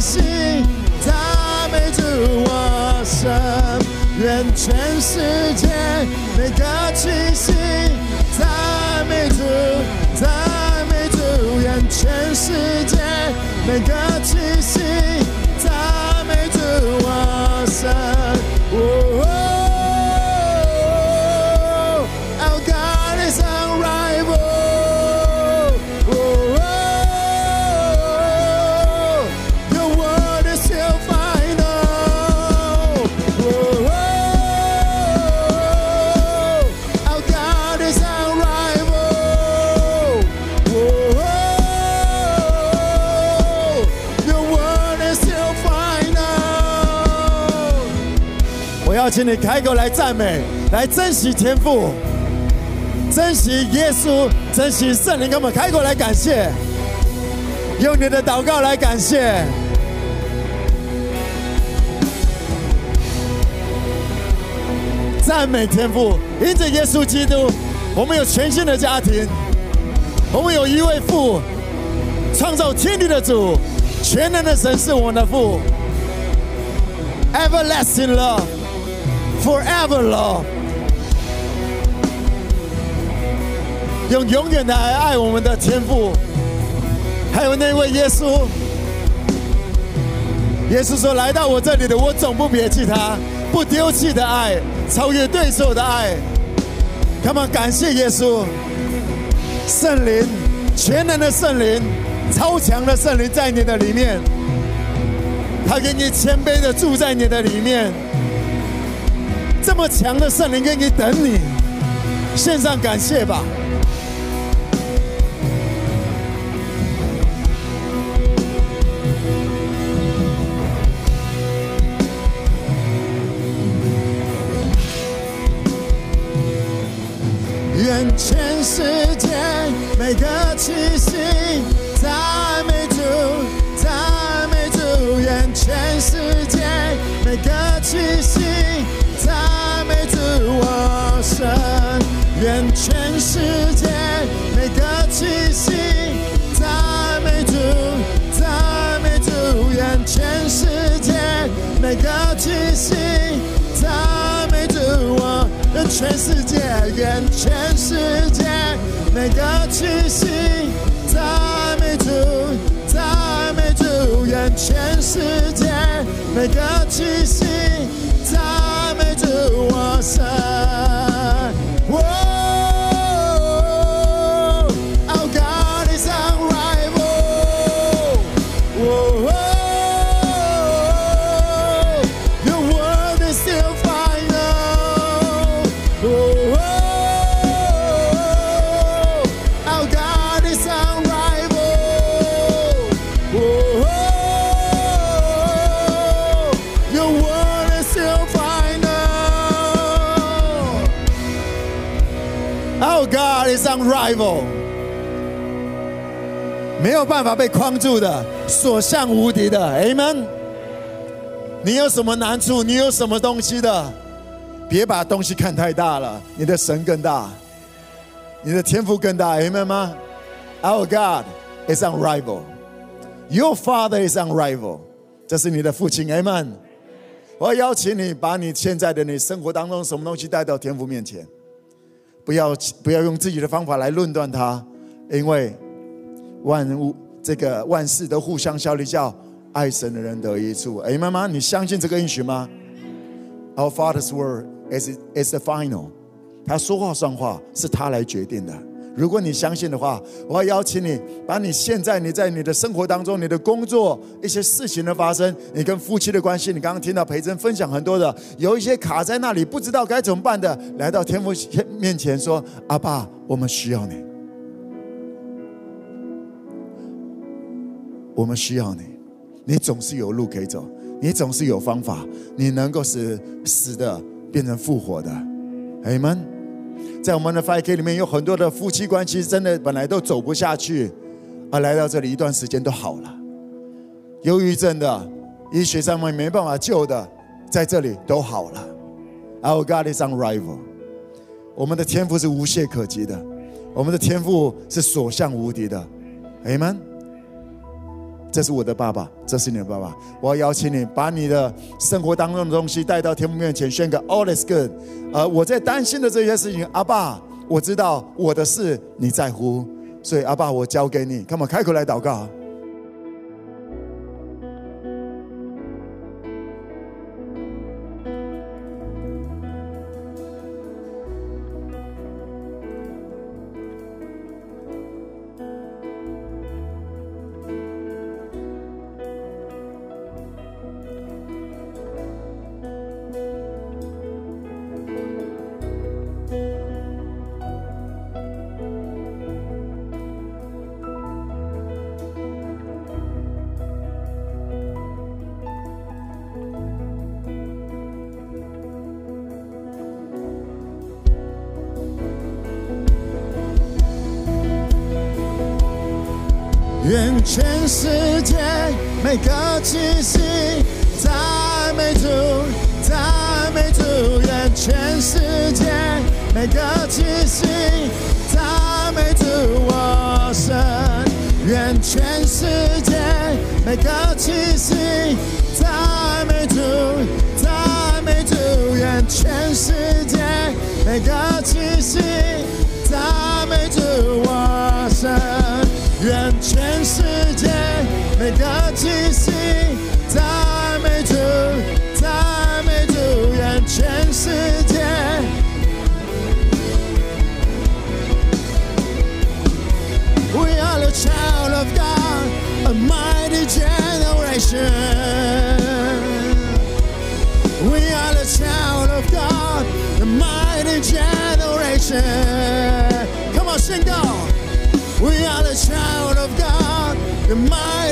Sing, 赞美主我神，愿全世界每个气息赞美主，赞美主，愿全世界每个气息赞美主我神。哦哦请你开口来赞美，来珍惜天赋，珍惜耶稣，珍惜圣灵，给我们开口来感谢，用你的祷告来感谢，赞美天父，因着耶稣基督，我们有全新的家庭，我们有一位父，创造天地的主，全能的神是我们的父，Everlasting Love。Forever love，用永远的爱爱我们的天父，还有那位耶稣。耶稣说：“来到我这里的，我总不撇弃他，不丢弃的爱，超越对手的爱。” Come on，感谢耶稣，圣灵，全能的圣灵，超强的圣灵在你的里面，他给你谦卑的住在你的里面。这么强的圣灵愿意等你，献上感谢吧。愿全世界每个气息赞美主，赞美主，愿全世界每个愿全世界每个气息赞美主，赞美主，愿全世界每个气息赞美主，我愿全世界，愿全世界每个气息赞美主，赞美主，愿全世界每个气息 Rival，没有办法被框住的，所向无敌的。Amen。你有什么难处？你有什么东西的？别把东西看太大了，你的神更大，你的天赋更大，Amen 吗？Our God is unrival，Your Father is unrival，这是你的父亲，Amen。我要邀请你，把你现在的你生活当中什么东西带到天父面前，不要不要用自己的方法来论断他，因为万物这个万事都互相效力，叫爱神的人得益处。哎妈妈？你相信这个应许吗？Our Father's word is is the final。他说话算话，是他来决定的。如果你相信的话，我要邀请你，把你现在你在你的生活当中、你的工作一些事情的发生，你跟夫妻的关系，你刚刚听到培珍分享很多的，有一些卡在那里，不知道该怎么办的，来到天父面前说：“阿爸，我们需要你，我们需要你，你总是有路可以走，你总是有方法，你能够使死的变成复活的。” Amen。在我们的 5K 里面有很多的夫妻关系，真的本来都走不下去，而来到这里一段时间都好了。忧郁症的，医学上面没办法救的，在这里都好了。Our God is unrival，我们的天赋是无懈可击的，我们的天赋是所向无敌的。Amen。这是我的爸爸，这是你的爸爸。我要邀请你，把你的生活当中的东西带到天父面前，宣告 All is good。呃，我在担心的这些事情，阿爸，我知道我的事你在乎，所以阿爸，我交给你。Come on，开口来祷告。气息赞美主，赞美主。愿全世界每个气息赞美主我神。愿全世界每个气息赞美主，赞美主。愿全世界每个气息赞美主我神。愿全世界每个气息赞美主，赞美主。愿全世界。We are the child of God, a mighty generation. We are the child of God, a mighty generation. Come on, sing go. We are the child of God, the mighty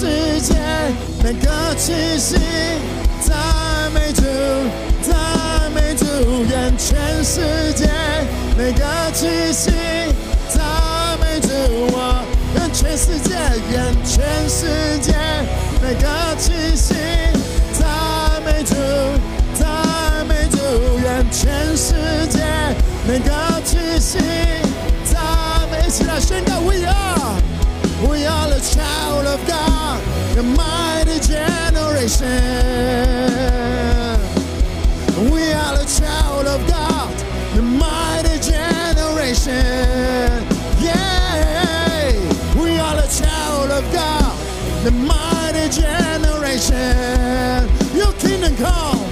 世界每个气息赞美主，赞美主。愿全世界每个气息赞美主。我。愿全世界，愿全世界每个气息赞美主，赞美主。愿全世界每个气息赞美，起来宣告：We are, we are the child of God, the mighty generation. We are the child of God, the mighty generation. Yeah, we are the child of God, the mighty generation. Your kingdom come.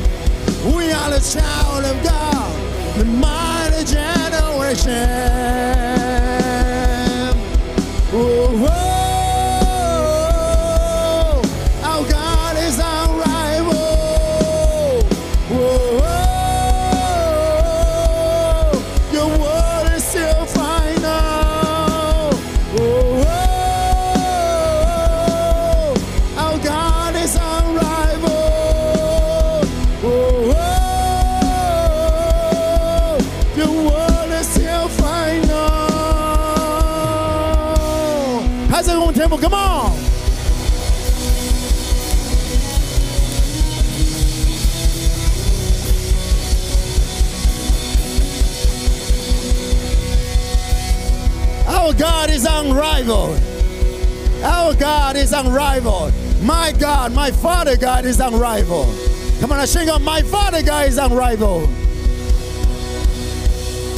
We are the child of God, the mighty generation. Our God is unrivaled. My God, my Father God is unrivaled. Come on, I sing out, my Father God is unrivaled.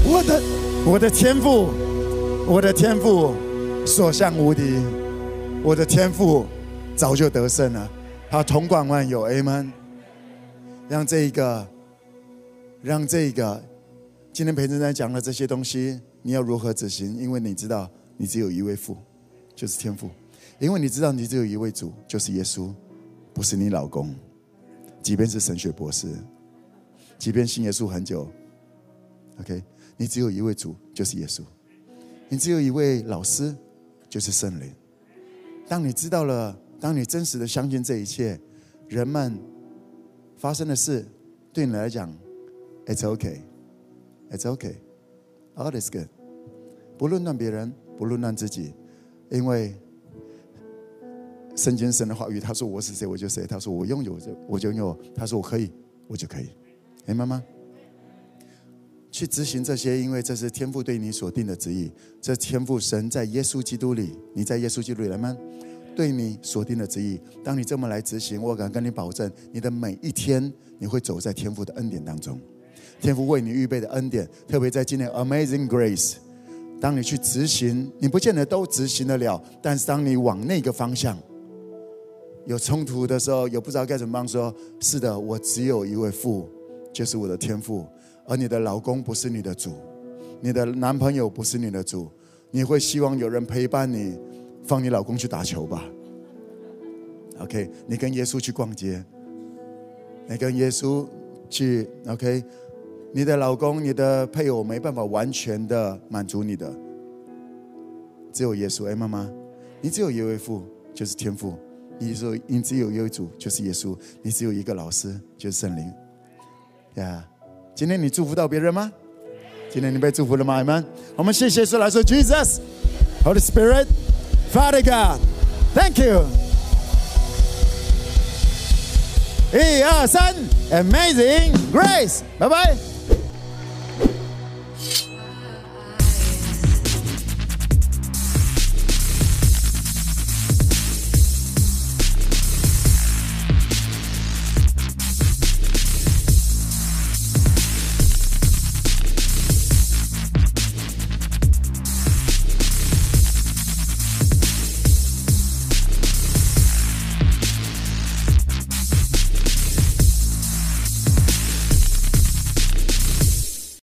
我的我的天赋，我的天赋所向无敌，我的天赋早就得胜了，他统管万有，Amen。让这一个，让这一个，今天培正在讲的这些东西。你要如何执行？因为你知道，你只有一位父，就是天父；因为你知道，你只有一位主，就是耶稣，不是你老公。即便是神学博士，即便信耶稣很久，OK，你只有一位主，就是耶稣；你只有一位老师，就是圣灵。当你知道了，当你真实的相信这一切，人们发生的事，对你来讲，It's OK，It's OK。All is good，不论断别人，不论断自己，因为圣经神的话语，他说我是谁，我就谁；他说我拥有这，我就拥有；他说我可以，我就可以。明白吗？去执行这些，因为这是天父对你所定的旨意。这天父神在耶稣基督里，你在耶稣基督里来吗？对你所定的旨意，当你这么来执行，我敢跟你保证，你的每一天，你会走在天父的恩典当中。天父为你预备的恩典，特别在今年 Amazing Grace，当你去执行，你不见得都执行得了，但是当你往那个方向有冲突的时候，有不知道该怎么办，说是的，我只有一位父，就是我的天父，而你的老公不是你的主，你的男朋友不是你的主，你会希望有人陪伴你，放你老公去打球吧？OK，你跟耶稣去逛街，你跟耶稣去 OK。你的老公、你的配偶没办法完全的满足你的，只有耶稣。哎，妈妈，你只有一位父，就是天父；你说你只有一位主，就是耶稣；你只有一个老师，就是圣灵。呀，今天你祝福到别人吗？今天你被祝福了吗？们，我们谢谢说来说，Jesus, Holy Spirit, Father God, Thank you。一二三，Amazing Grace，拜拜。